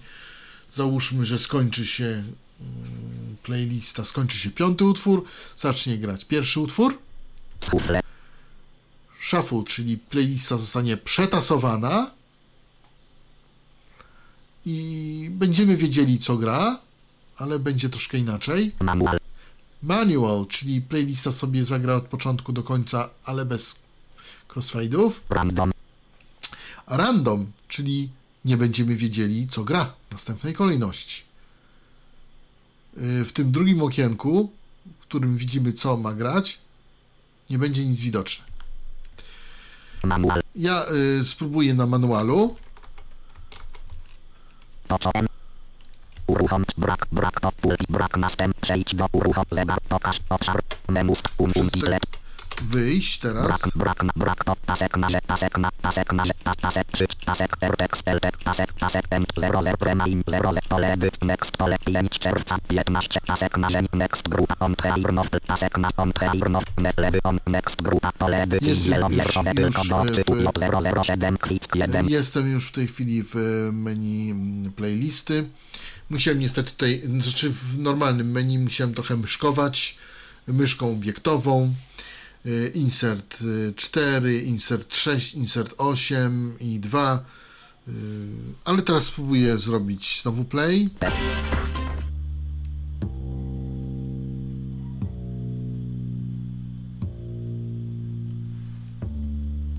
załóżmy, że skończy się mm, playlista, skończy się piąty utwór, zacznie grać pierwszy utwór, shuffle, czyli playlista zostanie przetasowana i będziemy wiedzieli co gra, ale będzie troszkę inaczej. manual. Manual, czyli playlista sobie zagra od początku do końca, ale bez crossfade'ów. Random. A random, czyli nie będziemy wiedzieli, co gra w następnej kolejności. Yy, W tym drugim okienku, w którym widzimy, co ma grać, nie będzie nic widoczne. Manual. Ja y, spróbuję na manualu. Uruchom brak, brak to pulpi, brak następ, przejdź do uruchom, zegar, pokaż, obszar, menu, um, Wyjść teraz. brak, brak, na, brak to, pasek na, pasek na, pasek na, pas, pasek, przyć, pasek, ertek, speltek, pasek, pasek, end, zero, zer, premain, zero, zer, pole, edyt, next, pole, 5 czerwca, 15, pasek narzędź, next, grupa, on, preirnow, pasek na, on, preirnow, ne, lewy, on, next, grupa, pole, Jest wielowierszowe, już- tylko do, y, typu, w- 007, klick 1, Jestem już w tej chwili w e, menu mm, playlisty. Musiałem niestety tutaj, znaczy w normalnym menu musiałem trochę myszkować myszką obiektową. E, Insert e, 4, insert 6, insert 8 i 2. E, Ale teraz spróbuję zrobić znowu play.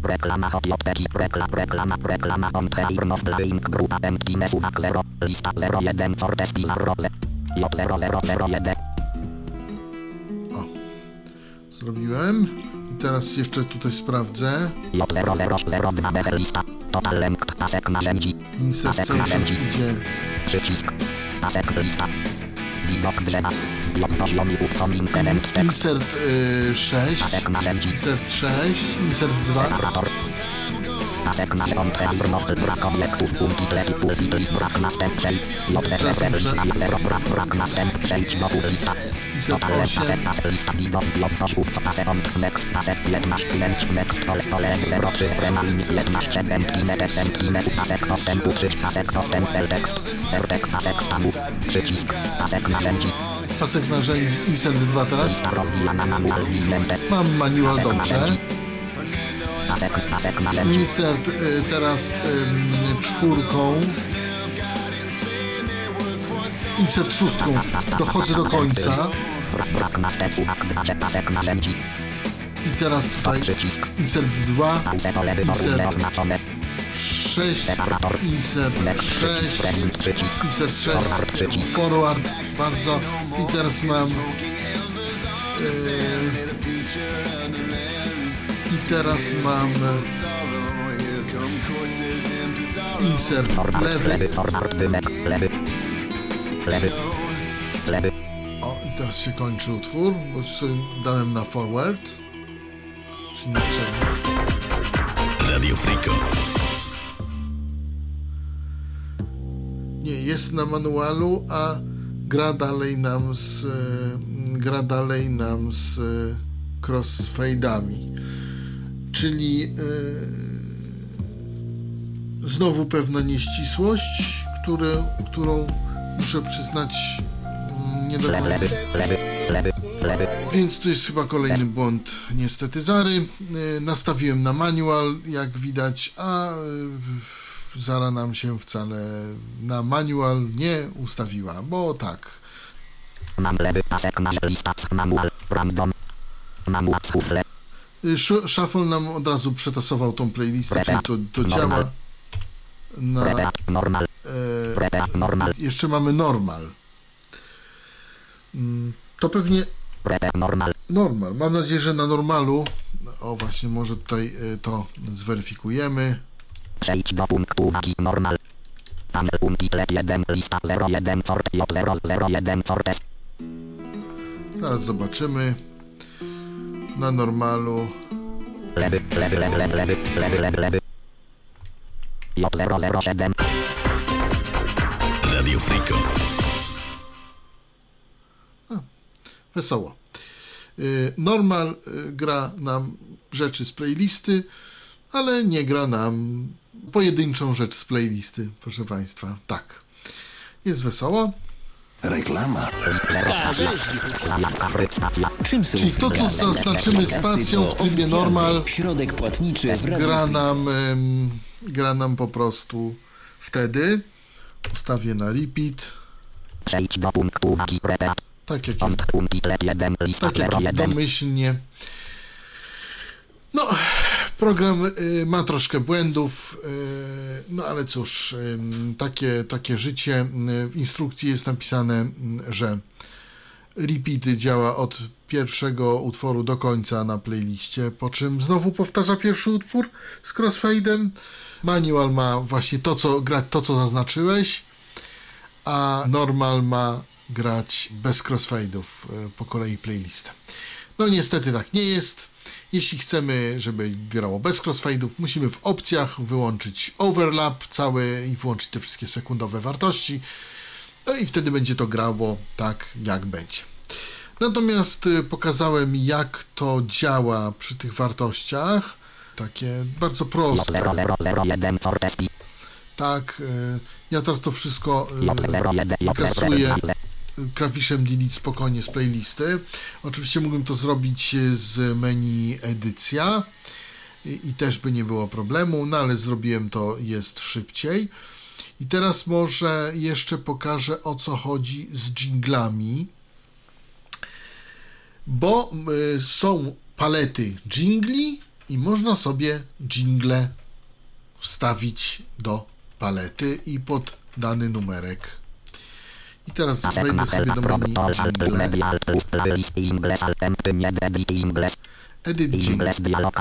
Reklama hot jpeki, reklam, reklama, reklama on preirnow, link, grupa, empty, suwak 0, lista 01, sortes, bizarro, J0001, Zrobiłem. I teraz jeszcze tutaj sprawdzę. J0002, beher, lista, total length, pasek narzędzi, Insert cały czas idzie. przycisk, pasek lista, widok drzewa, blok poziomu, increment, tekst, Insert y, 6. pasek narzędzi, Insert 6. Insert 2. separator, pasek narzędzi, on preirnow, brak obiektów, umpitlet, pulpit, list, brak następczej, Czasem prze- J00, 0, brak, brak następczej, do pól lista, Insert Total 8. pasek, pasek, lista, widok, blok, poszłów, co pasek, on, next, pasek, 15, 5, next, pole, pole, 0, 3, premain, 15, empty, netek, empty, mes, pasek, postępu, przyć, pasek, postęp, tekst, ertek, pasek, stanu, przycisk, pasek, narzędzi, Pasek narzędzi. Insert 2 teraz. Mam manual dobrze. Insert y, teraz ym, czwórką. Insert szóstką. Dochodzę do końca. I teraz tutaj insert 2. pause, pole wyboru, Insert. nieoznaczone, 6. separator, Insert next, 6. przycisk, preview, przycisk, Insert 6. forward. Bardzo. I teraz mam. y, I teraz mam. Insert lewy. lewy, lewy, O, i teraz się kończy utwór, bo sobie dałem na forward, czyli na przed. Radio Friko. Nie, jest na manualu, a gra dalej nam z e, gra dalej nam z e, crossfade'ami. Czyli e, znowu pewna nieścisłość, które, którą muszę przyznać mm, nie do końca. Więc to jest chyba kolejny błąd niestety Zary. Y, Nastawiłem na manual, jak widać, a y, Zara nam się wcale na manual nie ustawiła, bo tak. mam lewy, pasek, nasz lista, manual, random, manual, sufle, Sh- Shuffle nam od razu przetasował tą playlistę, czyli to, to działa na... normal, E, normal, jeszcze mamy normal. Mm, To pewnie normal, normal. Mam nadzieję, że na normalu. O, właśnie, może tutaj y, to zweryfikujemy. przejdź do punktu uwagi, normal, panel, umpitlet 1, lista 01, sort, J001, sortes, Zaraz zobaczymy. Na normalu. Lewy, lewy, lewy, lewy, lewy, lewy, lewy, lewy. J007. Radio Frico. Wesoło. Y, Normal y, gra nam rzeczy z playlisty, ale nie gra nam pojedynczą rzecz z playlisty, proszę Państwa. Tak. Jest wesoło. Reklama. Czyli to, co zaznaczymy spacją w trybie normal, Środek płatniczy gra nam, em, gra nam po prostu wtedy. Ustawię na repeat. Przejdź do punktu. Tak jak jest Kąt punkt 1 lista tak jak jest 01. domyślnie. No, program y, ma troszkę błędów, y, no ale cóż, y, takie, takie życie. W instrukcji jest napisane, że repeat działa od pierwszego utworu do końca na playliście, po czym znowu powtarza pierwszy utwór z crossfade'em. Manual ma właśnie to, co grać to, co zaznaczyłeś, a normal ma grać bez crossfade'ów po kolei playlistę. No niestety tak nie jest. Jeśli chcemy, żeby grało bez crossfade'ów, musimy w opcjach wyłączyć overlap cały i wyłączyć te wszystkie sekundowe wartości. No i wtedy będzie to grało tak, jak będzie. Natomiast y, pokazałem, jak to działa przy tych wartościach. Takie bardzo proste. J0001 Fortesti. Tak, y, ja teraz to wszystko y, J01 wykasuję J01 klawiszem delete spokojnie z playlisty. Oczywiście mógłbym to zrobić z menu edycja i, i też by nie było problemu, no ale zrobiłem to, jest szybciej. I teraz może jeszcze pokażę o co chodzi z jinglami, bo y, są palety jingli i można sobie jingle wstawić do palety i pod dany numerek. I teraz wejdę sobie do menu edit jingle,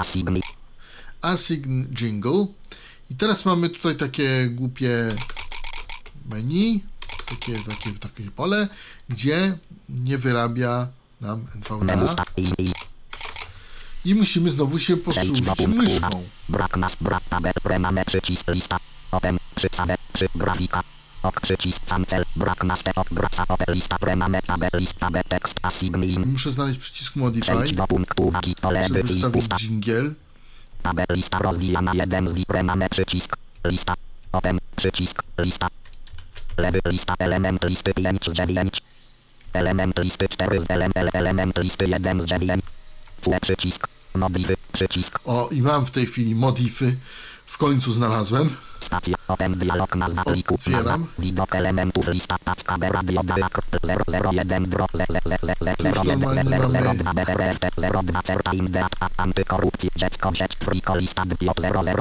assign jingle. I teraz mamy tutaj takie głupie menu, takie, takie, takie pole, gdzie nie wyrabia nam NVDA i musimy znowu się posłużyć myszką. Brak nas, brak tabel, lista, open, przy tabel, przy grafika, Muszę znaleźć przycisk modify, żeby wstawić jingle. tabel, lista, rozwijana, jeden z przycisk, lista, open, przycisk, lista, lewy, lista, element listy 5 z 9, element listy 4 z ele, ele, element listy 1 z 9, C, przycisk, modify, przycisk, O, i mam w tej chwili modify. W końcu znalazłem. Stacja Open Dialog pliku nazwa Otwieram. widok elementów lista tacka B radio 001 drop 002 BRFT 02 certa indeat antykorupcji dziecko sieć friko lista j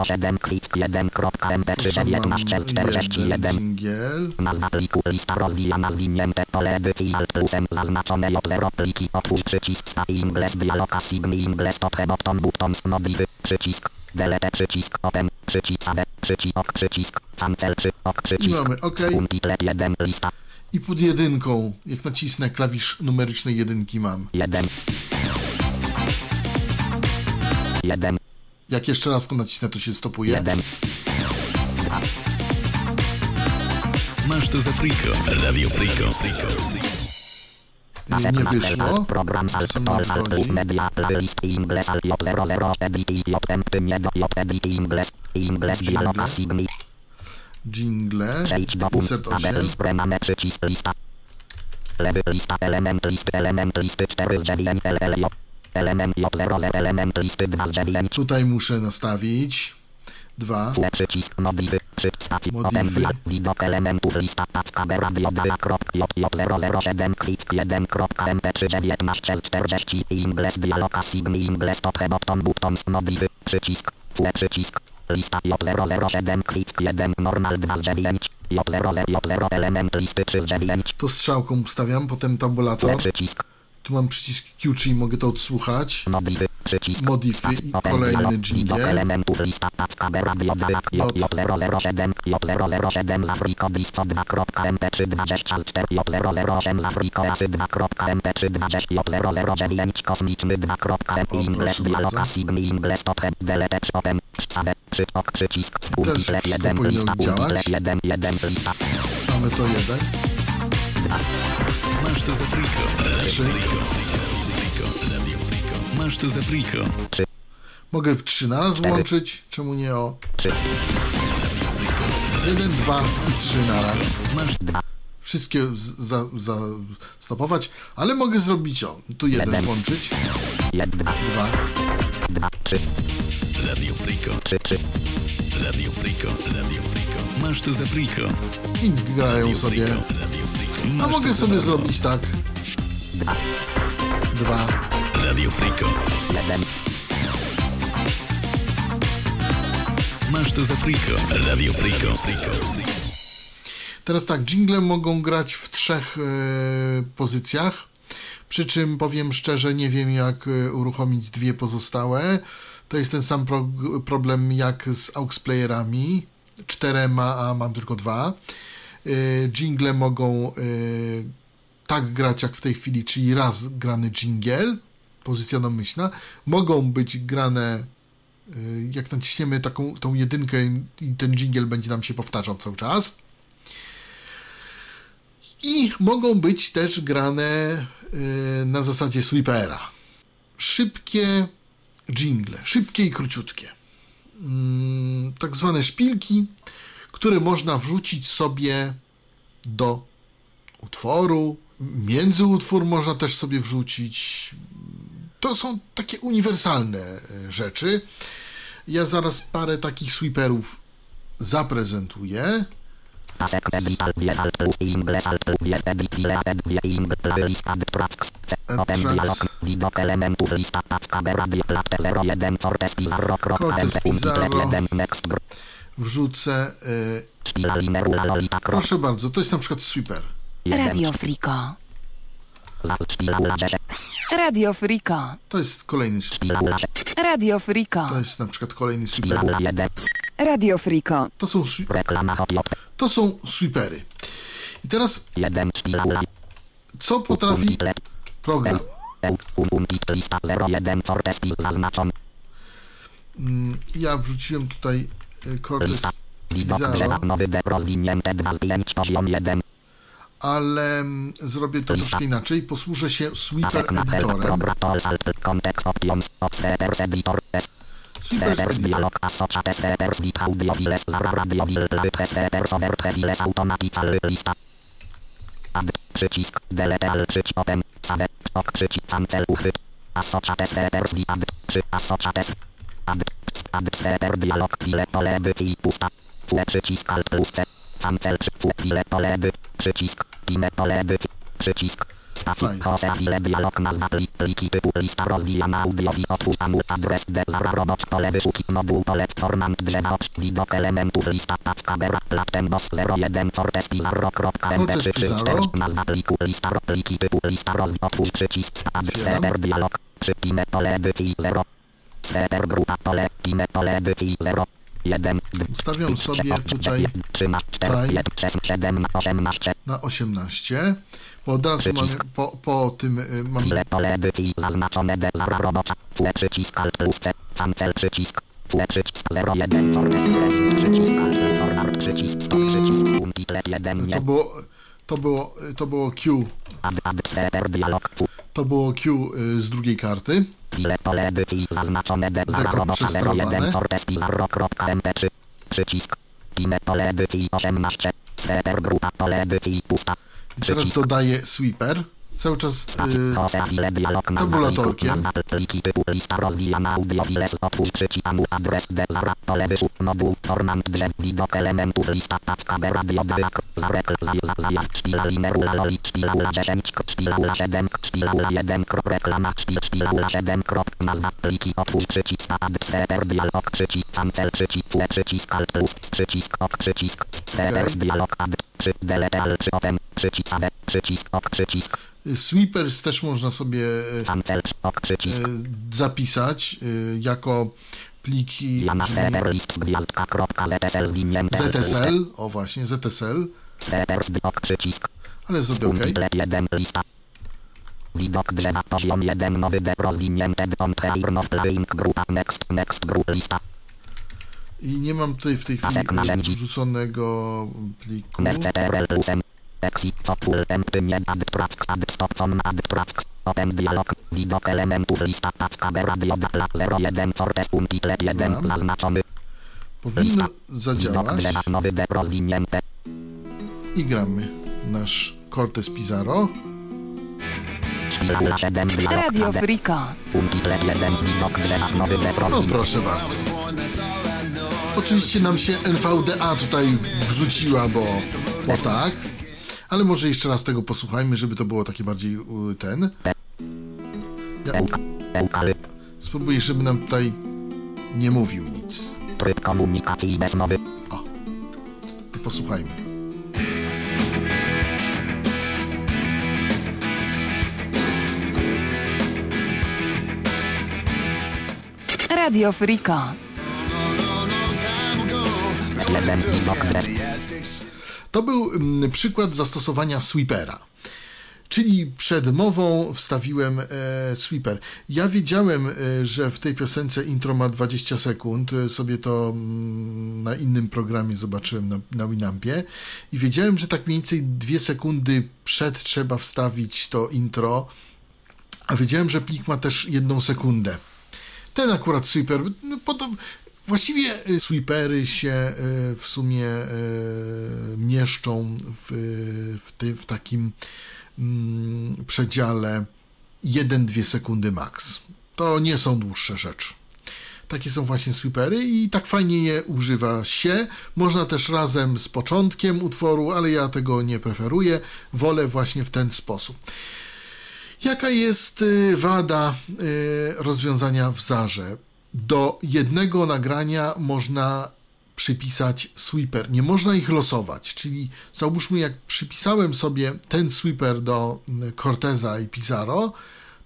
007 klick 1.mp3 Mam 19 jeden 41 jingle. Nazwa pliku lista rozwijana zwinięte pole edycji alt plusem zaznaczone J0 pliki otwórz przycisk sta ingles dialog assign ingles top button buttons modify przycisk delete przycisk open przycisk przycisk ok przycisk cancel przy ok przycisk mamy OK. Untitled 1 lista I pod jedynką, jak nacisnę klawisz numerycznej jedynki mam. 1 1 Jak jeszcze raz go nacisnę, to się stopuje. 1 Masz to za Frico. Radio Frico. Y, Nie wyszło. Program Co plus wchodzi? media playlist ingles alt j00 edit j empty nie do j edit ingles ingles dialog Jingle. Jingle. Insert punktu tabel 8. list premame przycisk lista. Lewy lista element listy element listy 4 z 9 LLJ. Element J00 element listy 2 z 9 Tutaj muszę nastawić. Dwa. C przycisk modify przy stacji Modify. open via widok elementów lista tacka B radio 2 krop J J007 klick 1.mp3 19 z 40 ingles dialog assign ingles top button buttons modify przycisk C przycisk lista J007 klick 1 normal 2 z 9 J0 J0 element listy 3 z 9 To strzałką ustawiam, potem tabulator. przycisk Tu mam przycisk Q, czyli mogę to odsłuchać. modify Przycisk. modify i kolejny jingle. elementów lista paczka radio diak J007 J007 z Afriko blisko 2.mp3 24 J008 z Afriko asy 2.mp3 20 J009 kosmiczny 2.m Ingles proszę dialog bardzo. sign Ingles top delete open Save przytok przycisk Też wszystko 1 powinno lista działać. Spultiple 1 1 lista Mamy to jeden. Masz to za friko. Radio Trzy. Friko. Friko. Radio Friko. Masz to za friko. Mogę w trzy naraz włączyć. Czemu nie o? Jeden, dwa i trzy naraz. Masz Wszystkie z- za, za stopować, ale mogę zrobić o. Tu jeden włączyć. 1 2 Dwa. 2 3 Radio Friko. 3 3 Radio Friko. Radio Friko. Masz to za friko. I grają sobie. Radio Friko. A Masz mogę sobie zrobić tak. 2 Dwa. Radio Friko. 1 Masz to za friko. Radio Friko. Teraz tak, jingle mogą grać w trzech e, pozycjach. Przy czym powiem szczerze, nie wiem jak e, uruchomić dwie pozostałe. To jest ten sam pro, problem jak z AUX-playerami. Czterema, a mam tylko dwa. E, jingle mogą e, tak grać jak w tej chwili, czyli raz grany jingle, pozycja domyślna. Mogą być grane y, jak naciśniemy taką tą jedynkę i ten jingle będzie nam się powtarzał cały czas. I mogą być też grane y, na zasadzie sweepera. Szybkie jingle, szybkie i króciutkie. Mm, tak zwane szpilki, które można wrzucić sobie do utworu. Między utwór można też sobie wrzucić. To są takie uniwersalne e, rzeczy. Ja zaraz parę takich sweeperów zaprezentuję. Pasek edital wie alt plus ingles alt plus wie edit ile ed wie ing playlist add tracks C open tracks. dialog widok elementów lista paczka radio platte 01 Cortes Pizarro kropka Cortes mp umtitle Pizarro. 1 next gr Wrzucę. kropka proszę bardzo, to jest na przykład sweeper. Radio 10 Radio Friko. To jest kolejny sweeper. Radio Friko. To jest na przykład kolejny sweeper. ula 1 Radio Friko. To są, to są sweepery. I teraz 1 spila ula co potrafi program? umtitle lista 01 Cortes Piz zaznaczony Ja wrzuciłem tutaj widok drzewa Pizarro, nowy rozwinięte 2 zdjęć poziom 1 ale mm, zrobię to troszkę inaczej. Posłużę się sweeper editorem. Probratos, Alt, Context, Options, Obswepers, Editor, S, Sweepers Swepers, editor. Dialog, Associates, Swepers, Bit, Audiofiles, Zara, Radiowil, Play, Swepers, Overplay, Files, Automatical, Lista. Add, przycisk, Delete, Alt, przycisk, Open, Save, Ok, przycisk, Cancel, Uchwyt, Associates, Swepers, Bit, Add, przy, Associates, Add, Add, Sweper, Dialog, Chwile, pole edycji, pusta, Fue, przycisk, Alt, plus C, Cancel, przy, Fue, chwile, pole edycji, przycisk, Time, pole edycji, przycisk, Stacji. Jose, chwile, dialog, nazwa, plik, pliki typu, lista, rozwijana, audio, i otwórz, amu, adres, D, zara, robocz, pole, wyszuki, moduł, pole, formant, drzewa, ocz, widok, elementów, lista, paczka, bera, platem, boss, 01, cortes, pizarro, kropka, mp, Cortes 3, 3, 4, Pizarro. nazwa, pliku, lista, pliki typu, lista, roz, otwórz, przycisk, Otwieram. sweper, dialog, przy, time, pole, edycji, 0, Ustawiam sobie tutaj 13, 4, Time. 1, 6, 7, 18, na 18, bo od razu mamy, po, po tym y, mam zaznaczone D zara robocza. Fue przycisk alt plus C. Cancel przycisk. Fue przycisk 01 Cortes Framing przycisk alt format przycisk stop przycisk umtitlet 1 to było, to było, to było Q, to było Q y, z drugiej karty. Chwile pole edycji zaznaczone D robocza przestrawane. 01 Cortes Pizarro.mp3 Przycisk. Time pole edycji 18. Sweeper grupa pole edycji pusta. I teraz dodaję sweeper. Cały czas y, nazwa tabulatorkiem. pliku, nazwa pliki typu lista rozwijana audio files otwórz przycisk amu adres D zara pole wyszuk moduł formant drzew widok elementów lista paczka B radio dialog zarekl za za zajaw szpila limerula loli szpila ula 10 k- szpila ula 7 k- szpila ula 1 krop reklama szpil szpila ula 7 krop nazwa pliki otwórz przycisk add sweeper dialog przycisk cancel przycisk fue przycisk alt plus przycisk ok przycisk Sweepers też można sobie e, e, zapisać e, jako pliki ZSL o właśnie, ZSL, ale zrobię OK. Untitled 1 lista. Widok drzewa poziom 1 nowy D rozwinięte grupa next next group lista. I nie mam tutaj w tej chwili wrzuconego pliku. Exit add add stop add. Open dialog. Widok elementów lista tacka B radio data 01 sortes untitled 1 Mam. zaznaczony. Powinno zadziałać drzewa nowy D rozwinięte. i gramy nasz Cortez Pizarro. Spirala 7 dialog Radio AD. Frika. Untitled 1 widok drzewa nowy D No proszę bardzo. Oczywiście nam się NVDA tutaj wrzuciła, bo, bo tak. Ale może jeszcze raz tego posłuchajmy, żeby to było takie bardziej ten. Ja spróbuję, żeby nam tutaj nie mówił nic. Tryb komunikacji bez mowy. I posłuchajmy. Radio Frika. 1 widok drzew. To był mm, przykład zastosowania sweepera. Czyli przed mową wstawiłem e, sweeper. Ja wiedziałem, e, że w tej piosence intro ma 20 sekund. E, sobie to mm, na innym programie zobaczyłem na, na Winampie. I wiedziałem, że tak mniej więcej 2 sekundy przed trzeba wstawić to intro. A wiedziałem, że plik ma też jedną sekundę. Ten akurat sweeper, no, właściwie y, sweepery się y, w sumie y, mieszczą w, w, ty, w takim mm, przedziale 1-2 sekundy max. To nie są dłuższe rzeczy. Takie są właśnie sweepery i tak fajnie je używa się. Można też razem z początkiem utworu, ale ja tego nie preferuję. Wolę właśnie w ten sposób. Jaka jest wada rozwiązania w Zarze? Do jednego nagrania można przypisać sweeper. Nie można ich losować, czyli załóżmy, jak przypisałem sobie ten sweeper do mm, Corteza i Pizarro,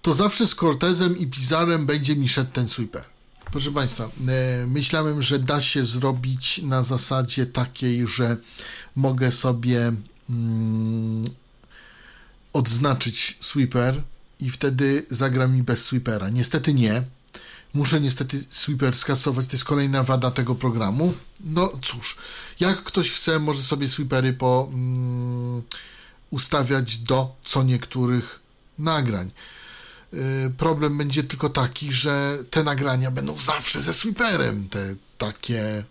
to zawsze z Cortezem i Pizarrem będzie mi szedł ten sweeper. Proszę Państwa, e, myślałem, że da się zrobić na zasadzie takiej, że mogę sobie mm, odznaczyć sweeper i wtedy zagra mi bez sweepera. Niestety nie. Muszę niestety sweeper skasować, to jest kolejna wada tego programu. No cóż, jak ktoś chce, może sobie sweepery po mm, ustawiać do co niektórych nagrań. Yy, problem będzie tylko taki, że te nagrania będą zawsze ze sweeperem, te takie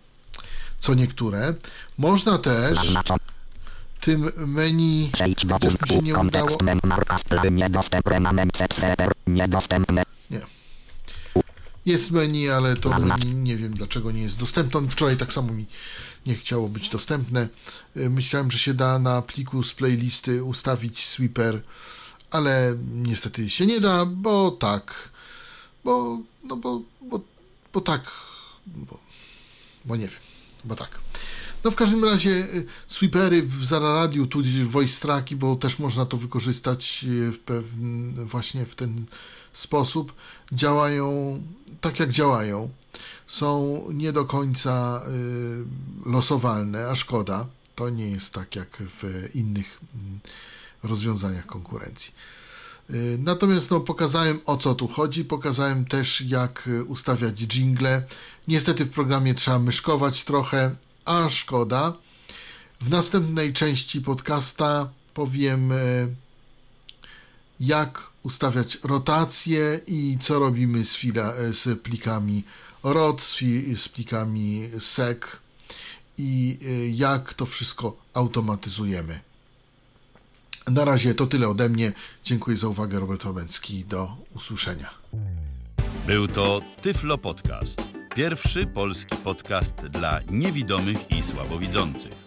co niektóre. Można też tym menu, chociaż mi się nie udało, kontekst Jest menu, ale to nie wiem dlaczego nie jest dostępne. Wczoraj tak samo mi nie chciało być dostępne. Y, Myślałem, że się da na pliku z playlisty ustawić sweeper, ale niestety się nie da, bo tak. Bo, no bo, bo, bo tak. Bo, bo nie wiem, bo tak. No w każdym razie y, sweepery w Zara Radio, tudzież voice tracki, bo też można to wykorzystać y, w właśnie w ten sposób, działają tak jak działają. Są nie do końca y, losowalne, a szkoda. To nie jest tak jak w innych mm, rozwiązaniach konkurencji. Y, Natomiast no, pokazałem o co tu chodzi, pokazałem też jak y, ustawiać jingle. Niestety w programie trzeba myszkować trochę, a szkoda. W następnej części podcasta powiem jak ustawiać rotację i co robimy z, fila, z plikami ROT, z, z plikami SEC i y, jak to wszystko automatyzujemy. Na razie to tyle ode mnie. Dziękuję za uwagę. Robert Łabęcki. Do usłyszenia. Był to Tyflo Podcast. Pierwszy polski podcast dla niewidomych i słabowidzących.